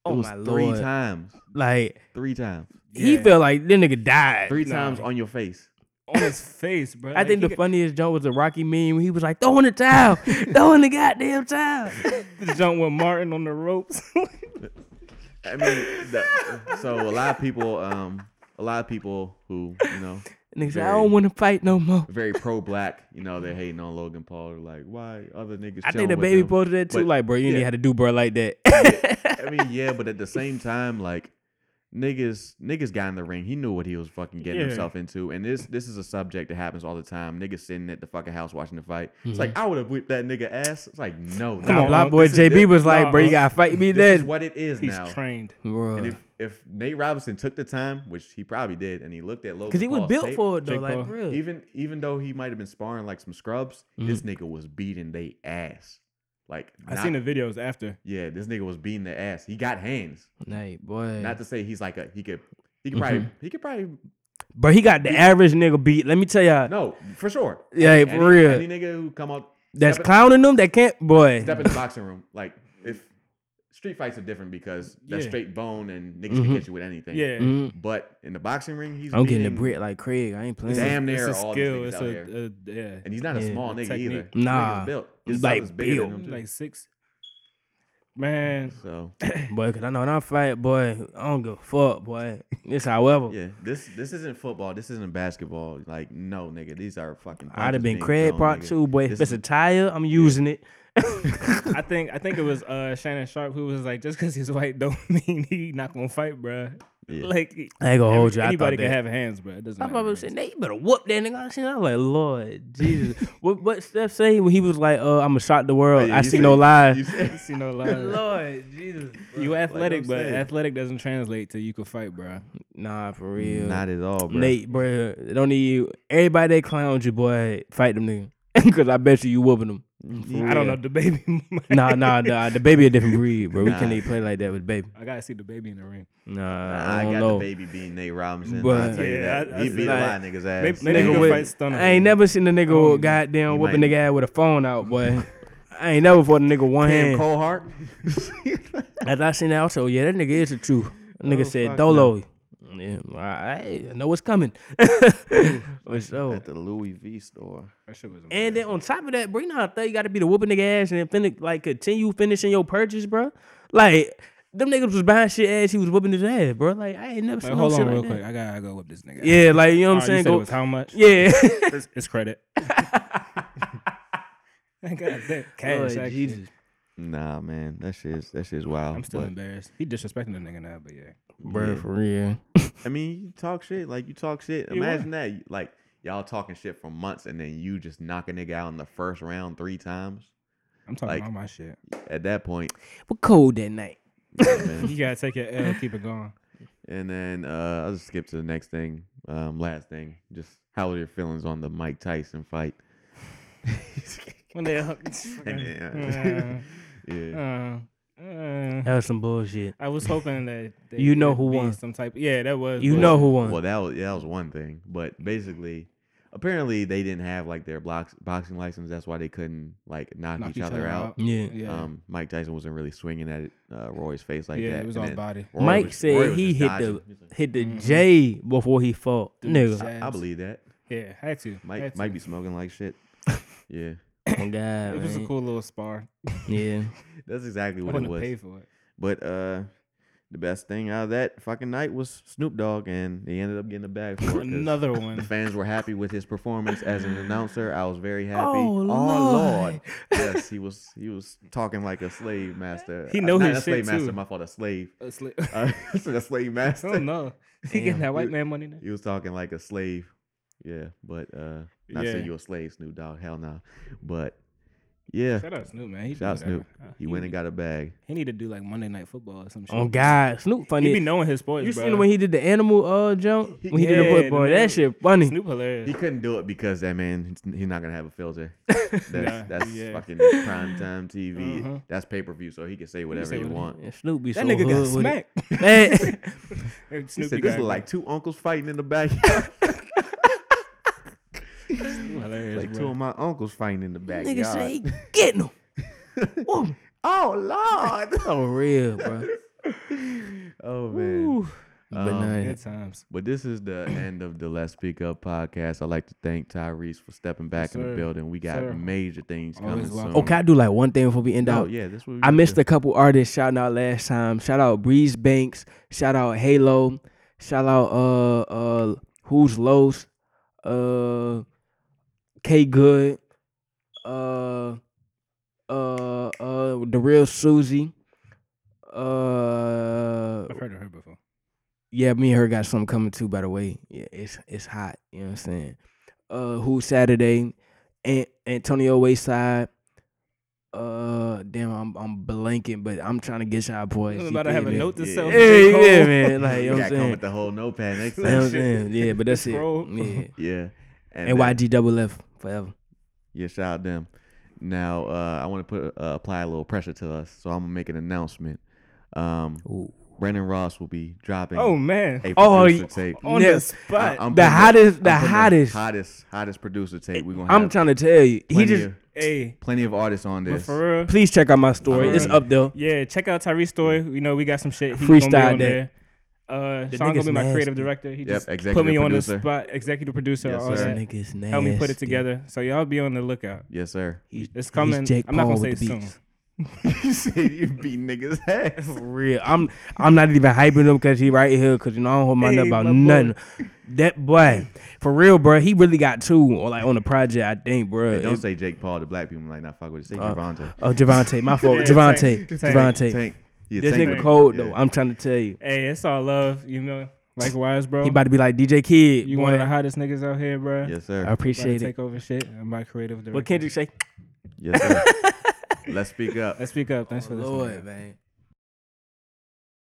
Speaker 3: oh
Speaker 1: it was
Speaker 3: my
Speaker 1: three
Speaker 3: lord.
Speaker 1: times.
Speaker 3: Like,
Speaker 1: Three times.
Speaker 3: he
Speaker 2: Yeah.
Speaker 3: felt like this nigga died.
Speaker 1: Three
Speaker 2: Nah.
Speaker 1: times on your face.
Speaker 2: On his face, bro.
Speaker 3: I
Speaker 2: Like,
Speaker 3: think the
Speaker 2: got-
Speaker 3: funniest joke was the Rocky meme when he was like, throwing the towel, throwing the goddamn towel.
Speaker 2: the jump with Martin on the ropes.
Speaker 1: I mean, the, so a lot of people, um, a lot of people who you know
Speaker 3: Nigga said, I don't want to fight no more.
Speaker 1: very pro-black, you know, they're hating on Logan Paul. They're like, why other niggas?
Speaker 3: I think the baby
Speaker 1: him?
Speaker 3: posted that too.
Speaker 1: But,
Speaker 3: like, bro, you
Speaker 1: yeah.
Speaker 3: didn't have to do bro like that.
Speaker 1: I mean, yeah, but at the same time, like niggas, niggas got in the ring. He knew what he was fucking getting
Speaker 2: Yeah.
Speaker 1: himself into, and this this is a subject that happens all the time. Niggas sitting at the fucking house watching the fight. It's
Speaker 3: Mm-hmm.
Speaker 1: like I would have whipped that nigga ass. It's like no,
Speaker 2: Come
Speaker 1: no,
Speaker 2: on,
Speaker 1: BlocBoy
Speaker 3: JB
Speaker 1: this-
Speaker 3: was like, bro, you gotta fight me
Speaker 1: This is
Speaker 3: then.
Speaker 1: what it is
Speaker 2: He's
Speaker 1: now.
Speaker 2: trained.
Speaker 1: And if, if Nate Robinson took the time, which he probably did, and he looked at Logan
Speaker 3: Because he was
Speaker 1: Paul's
Speaker 3: built
Speaker 1: tape,
Speaker 3: for it though,
Speaker 2: Jake
Speaker 3: like
Speaker 2: Paul.
Speaker 3: for real.
Speaker 1: even even though he might have been sparring like some scrubs, this nigga was beating they ass. Like
Speaker 2: I seen the videos after.
Speaker 1: Yeah, this nigga was beating the ass. He got hands.
Speaker 3: Nah, boy.
Speaker 1: Not to say he's like a he could he could probably
Speaker 3: Mhm.
Speaker 1: he could probably
Speaker 3: But he got the average nigga beat. Let me tell y'all,
Speaker 1: no for sure.
Speaker 3: Yeah,
Speaker 1: Any-
Speaker 3: for
Speaker 1: any-
Speaker 3: real.
Speaker 1: Any nigga who come out
Speaker 3: that's
Speaker 1: step in-
Speaker 3: clowning them. That can't, boy.
Speaker 1: step in the boxing room like if street fights are different because that's
Speaker 2: Yeah.
Speaker 1: straight bone and niggas
Speaker 3: Mhm.
Speaker 1: can catch you with anything.
Speaker 2: Yeah.
Speaker 3: Mhm.
Speaker 1: But in the boxing ring, he's
Speaker 3: I'm getting the
Speaker 1: beating-
Speaker 3: brick like Craig. I ain't playing.
Speaker 1: Damn
Speaker 2: it's
Speaker 1: near
Speaker 2: a
Speaker 1: all these
Speaker 2: skill.
Speaker 1: niggas
Speaker 2: It's
Speaker 1: out
Speaker 2: a,
Speaker 1: here.
Speaker 2: a- yeah.
Speaker 1: And he's not a
Speaker 3: Yeah.
Speaker 1: small nigga
Speaker 2: Technique.
Speaker 1: either. This
Speaker 3: Nah.
Speaker 1: nigga's built. His
Speaker 3: Like
Speaker 1: like is bigger
Speaker 3: built.
Speaker 1: than him too.
Speaker 2: like six. Man,
Speaker 1: so
Speaker 3: boy, cause I know when I fight, boy, I don't give a fuck, boy. This, however,
Speaker 1: yeah, this this isn't football. This isn't basketball. Like no, nigga, these are fucking.
Speaker 3: I'd have been
Speaker 1: being
Speaker 3: Craig
Speaker 1: thrown,
Speaker 3: part
Speaker 1: nigga.
Speaker 3: two, boy. If
Speaker 1: This
Speaker 3: it's a tire, I'm using it.
Speaker 2: I think I think it was uh Shannon Sharpe who was like, just because he's white don't mean he not gonna fight, bruh.
Speaker 1: Yeah.
Speaker 2: Like
Speaker 3: I ain't gonna
Speaker 2: every-
Speaker 3: hold you. I
Speaker 2: Anybody can
Speaker 3: that.
Speaker 2: have hands, bro. It doesn't.
Speaker 3: My
Speaker 2: matter,
Speaker 3: brother
Speaker 2: man.
Speaker 3: said, "Nate, you better whoop that nigga." I seen. I was like, Lord Jesus. what what Steph say when he was like, "Uh, I'm gonna shock the world."
Speaker 1: Yeah,
Speaker 3: I
Speaker 1: you
Speaker 3: see
Speaker 1: said-
Speaker 3: no lies.
Speaker 1: you said-
Speaker 2: See no lies.
Speaker 3: Lord Jesus.
Speaker 2: You athletic,
Speaker 1: I'm
Speaker 2: but
Speaker 1: saying.
Speaker 2: athletic doesn't translate to you can fight, bro.
Speaker 3: Nah, for real.
Speaker 1: Not at all, bro.
Speaker 3: Nate, bro, don't need you. Everybody that clowns you, boy, fight them nigga. Cause I bet you you whooping them.
Speaker 1: Mm,
Speaker 2: I don't know the baby.
Speaker 3: Nah, nah, nah. The baby a different breed, bro. We
Speaker 1: Nah.
Speaker 3: can't even play like that with baby.
Speaker 2: I gotta see the baby in the ring.
Speaker 3: Nah,
Speaker 1: I,
Speaker 3: I don't
Speaker 1: got
Speaker 3: know.
Speaker 1: the baby being Nate Robinson.
Speaker 3: But-
Speaker 1: I'll tell you
Speaker 2: Yeah,
Speaker 1: that.
Speaker 2: I- I
Speaker 1: he beat
Speaker 3: that.
Speaker 1: a lot of niggas' ass.
Speaker 2: Maybe, maybe
Speaker 3: Nigga
Speaker 2: he
Speaker 3: with-
Speaker 2: fight Stunner.
Speaker 3: I ain't never seen a nigga
Speaker 2: Oh,
Speaker 3: goddamn
Speaker 1: he
Speaker 3: whooping
Speaker 1: might-
Speaker 3: nigga ass with a phone out, boy. I ain't never fought a nigga one
Speaker 1: Cam
Speaker 3: hand.
Speaker 1: Colehart.
Speaker 3: As I seen that, I said, oh, yeah, that nigga is the truth. That nigga
Speaker 1: Oh,
Speaker 3: said,
Speaker 1: fuck
Speaker 3: Dolo. Yeah, I, I know what's coming. For sure.
Speaker 1: At the Louis V store.
Speaker 2: That shit was
Speaker 3: And then on top of that, bro, you know how thing you got to be the whooping nigga ass and then fin- like continue finishing your purchase, bro. Like them niggas was buying shit as he was whooping his ass, bro. Like I ain't never
Speaker 2: Like,
Speaker 3: seen no
Speaker 2: hold
Speaker 3: shit
Speaker 2: on
Speaker 3: like
Speaker 2: real
Speaker 3: that.
Speaker 2: quick. I gotta go whip this nigga.
Speaker 3: Yeah, like you know what I'm
Speaker 2: oh,
Speaker 3: saying.
Speaker 2: You said it
Speaker 3: Go,
Speaker 2: was how much?
Speaker 3: yeah.
Speaker 2: It's, it's credit. God damn, cash.
Speaker 3: Lord. Jesus,
Speaker 1: Nah, man, that shit's that shit's wild.
Speaker 2: I'm still
Speaker 1: but,
Speaker 2: embarrassed. He disrespecting the nigga now, but yeah.
Speaker 3: Bro,
Speaker 1: Yeah.
Speaker 3: for real.
Speaker 1: I mean, you talk shit like you talk shit.
Speaker 2: You
Speaker 1: Imagine that, like y'all talking shit for months, and then you just knock a nigga out in the first round three times.
Speaker 2: I'm talking
Speaker 1: Like-
Speaker 2: about my shit.
Speaker 1: At that point,
Speaker 3: What cold that night?
Speaker 1: yeah.
Speaker 2: You gotta take your L, keep it going.
Speaker 1: and then uh, I'll just skip to the next thing. Um, last thing, just how are your feelings on the Mike Tyson fight?
Speaker 2: When they,
Speaker 1: yeah,
Speaker 2: uh,
Speaker 1: yeah.
Speaker 2: uh, uh,
Speaker 3: That was some bullshit.
Speaker 2: I was hoping that they
Speaker 3: You know who won.
Speaker 2: Some type. Yeah, that was.
Speaker 3: You
Speaker 2: but-
Speaker 3: know who won.
Speaker 1: Well, that was that was one thing, but basically, apparently they didn't have like their box, boxing license. That's why they couldn't like knock,
Speaker 2: knock
Speaker 1: each, other, out.
Speaker 3: Yeah.
Speaker 2: Yeah.
Speaker 1: Um, Mike Tyson wasn't really swinging at uh, Roy's face like
Speaker 2: yeah,
Speaker 1: that.
Speaker 2: Yeah, it was
Speaker 1: and
Speaker 2: all body.
Speaker 1: Roy
Speaker 3: Mike
Speaker 1: was-
Speaker 3: said he hit
Speaker 1: dodging.
Speaker 3: the- Hit the
Speaker 2: Mhm.
Speaker 3: J before he fought,
Speaker 2: Dude,
Speaker 3: nigga.
Speaker 2: jab.
Speaker 1: I believe that.
Speaker 2: Yeah, had to.
Speaker 1: Mike
Speaker 2: had to.
Speaker 1: might be smoking like shit. yeah,
Speaker 3: Oh God,
Speaker 2: It was a cool little spar.
Speaker 3: Yeah.
Speaker 1: that's exactly
Speaker 2: I
Speaker 1: what it was.
Speaker 2: have paid for it.
Speaker 1: But uh, the best thing out of that fucking night was Snoop Dogg, and he ended up getting a bag for it. 'cause
Speaker 2: Another one.
Speaker 1: The fans were happy with his performance as an announcer. I was very happy.
Speaker 3: Oh, Lord.
Speaker 1: yes, he was. He was talking like a slave master.
Speaker 2: He
Speaker 1: Uh,
Speaker 2: know
Speaker 1: not
Speaker 2: his
Speaker 1: a slave
Speaker 2: shit,
Speaker 1: master.
Speaker 2: too.
Speaker 1: My fault. A slave.
Speaker 2: A sli-
Speaker 1: Uh, a slave
Speaker 2: I
Speaker 1: master.
Speaker 2: don't know. He getting that white
Speaker 1: You-
Speaker 2: man money now.
Speaker 1: He was talking like a slave. Yeah, but uh, not
Speaker 2: Yeah.
Speaker 1: saying you a slave, Snoop Dogg. Hell no. But yeah,
Speaker 2: Shout out Snoop, man. He
Speaker 1: shout out. Snoop.
Speaker 2: Uh,
Speaker 1: He went and got a bag.
Speaker 2: He need to do like Monday Night Football or some shit.
Speaker 3: Oh God, Snoop funny.
Speaker 2: He be knowing his sports,
Speaker 3: You
Speaker 2: bro.
Speaker 3: seen when he did the animal uh jump? When he did the football,
Speaker 2: the
Speaker 3: that shit funny.
Speaker 2: Snoop hilarious.
Speaker 1: He couldn't do it because that man, he's- he's not gonna have a filter. That's
Speaker 2: Nah,
Speaker 1: that's
Speaker 2: yeah.
Speaker 1: fucking prime time TV.
Speaker 2: Uh-huh.
Speaker 1: That's pay per view, so he can say whatever
Speaker 2: say
Speaker 1: he
Speaker 2: whatever.
Speaker 1: want.
Speaker 3: Yeah, Snoop be
Speaker 2: that
Speaker 3: so
Speaker 2: nigga got
Speaker 3: hood with it.
Speaker 2: smacked.
Speaker 3: Man,
Speaker 2: Hey,
Speaker 1: He said this is like two uncles fighting in the backyard.
Speaker 2: Snoop hilarious,
Speaker 1: like
Speaker 2: bro.
Speaker 1: two of my uncles fighting in the backyard.
Speaker 3: nigga say he getting them.
Speaker 1: Oh Lord.
Speaker 3: Oh, real, bro.
Speaker 1: oh man.
Speaker 2: Ooh,
Speaker 3: But
Speaker 1: Um,
Speaker 3: nah,
Speaker 2: Good times.
Speaker 1: But this is the end of the Let's Speak Up podcast. I'd like to thank Tyrese for stepping back in the building. We got
Speaker 2: Sir.
Speaker 1: major things
Speaker 2: Always
Speaker 1: coming
Speaker 2: welcome.
Speaker 1: soon.
Speaker 3: Oh, can I do like one thing before we end
Speaker 1: No,
Speaker 3: out?
Speaker 1: yeah, this what we
Speaker 3: I missed
Speaker 1: do.
Speaker 3: a couple artists shouting out last time. Shout out Breeze Banks. Shout out Halo. Shout out uh uh Who's Los. Uh K Good. Uh uh uh the real Susie. Uh
Speaker 2: I've heard of her before.
Speaker 3: yeah, me and her got something coming too, by the way. Yeah, it's it's hot. You know what I'm saying? Uh who Saturday? An- Antonio Wayside. Uh damn, I'm I'm blanking, but I'm trying to get y'all boys.
Speaker 2: I'm
Speaker 3: You
Speaker 2: about to have a note to
Speaker 1: Yeah.
Speaker 2: sell.
Speaker 3: Yeah, yeah, man. Like, you
Speaker 1: You
Speaker 3: know what I'm saying?
Speaker 1: with the whole notepad next
Speaker 3: You know what I'm saying? Yeah, but that's it. Yeah.
Speaker 1: yeah.
Speaker 3: And
Speaker 1: then-
Speaker 3: YG double F forever.
Speaker 1: Yeah, shout out them. Now, uh, I want to put uh, apply a little pressure to us, so I'm gonna make an announcement. Um,
Speaker 3: Ooh.
Speaker 1: Brendan Ross will be dropping
Speaker 2: Oh man,
Speaker 1: a
Speaker 3: Oh,
Speaker 1: producer
Speaker 3: y-
Speaker 1: tape.
Speaker 2: on
Speaker 3: Yeah.
Speaker 2: the spot.
Speaker 1: I'm
Speaker 3: The hottest- the
Speaker 1: I'm putting
Speaker 3: hottest.
Speaker 1: hottest, hottest producer tape. We're gonna. Have.
Speaker 3: I'm
Speaker 1: have
Speaker 3: trying to tell you. He just
Speaker 1: of,
Speaker 2: hey,
Speaker 1: plenty of artists on this.
Speaker 2: for real.
Speaker 3: please check out my story. It's up there.
Speaker 2: Yeah, check out Tyrese story. You know, we got some shit. He
Speaker 3: Freestyle
Speaker 2: on
Speaker 3: that.
Speaker 2: there. Uh,
Speaker 3: The
Speaker 2: Sean gonna be my creative director. He
Speaker 1: Yep,
Speaker 2: just put
Speaker 1: executive
Speaker 2: me on
Speaker 1: producer.
Speaker 2: the spot, executive producer,
Speaker 1: Yes,
Speaker 2: all that.
Speaker 3: nasty.
Speaker 2: Help me put it together. So y'all be on the lookout.
Speaker 1: Yes, sir.
Speaker 3: He's,
Speaker 2: It's
Speaker 3: he's
Speaker 2: coming.
Speaker 3: Jake
Speaker 2: I'm not gonna say it soon.
Speaker 1: you said you beat niggas ass.
Speaker 3: For real. I'm I'm not even hyping him because he right here because you know I don't hold my
Speaker 2: Hey,
Speaker 3: nut about
Speaker 2: my
Speaker 3: nothing. That boy, for real, bro. He really got two or like on the project. I think, bro.
Speaker 1: Hey, don't
Speaker 3: It-
Speaker 1: say Jake Paul to black people. I'm like, not fuck with it. Say
Speaker 3: Uh,
Speaker 1: Javante.
Speaker 3: Oh, Javante, my fault.
Speaker 2: Yeah,
Speaker 3: Javante,
Speaker 2: Tank, Tank.
Speaker 3: Javante.
Speaker 1: Tank. He a
Speaker 3: This
Speaker 1: tank
Speaker 3: nigga cold
Speaker 1: Yeah.
Speaker 3: though. I'm trying to tell you.
Speaker 2: Hey, it's all love, you know. Likewise, bro.
Speaker 3: He about to be like DJ Kid.
Speaker 2: you
Speaker 3: boy.
Speaker 2: one of the hottest niggas out here, bro.
Speaker 1: Yes, sir.
Speaker 3: I
Speaker 2: About to
Speaker 3: appreciate it.
Speaker 2: take over shit. I'm my creative director.
Speaker 3: What Kendrick say?
Speaker 1: Yes, sir. Let's speak up.
Speaker 2: Let's speak up. Thanks for listening.
Speaker 3: Lord, man.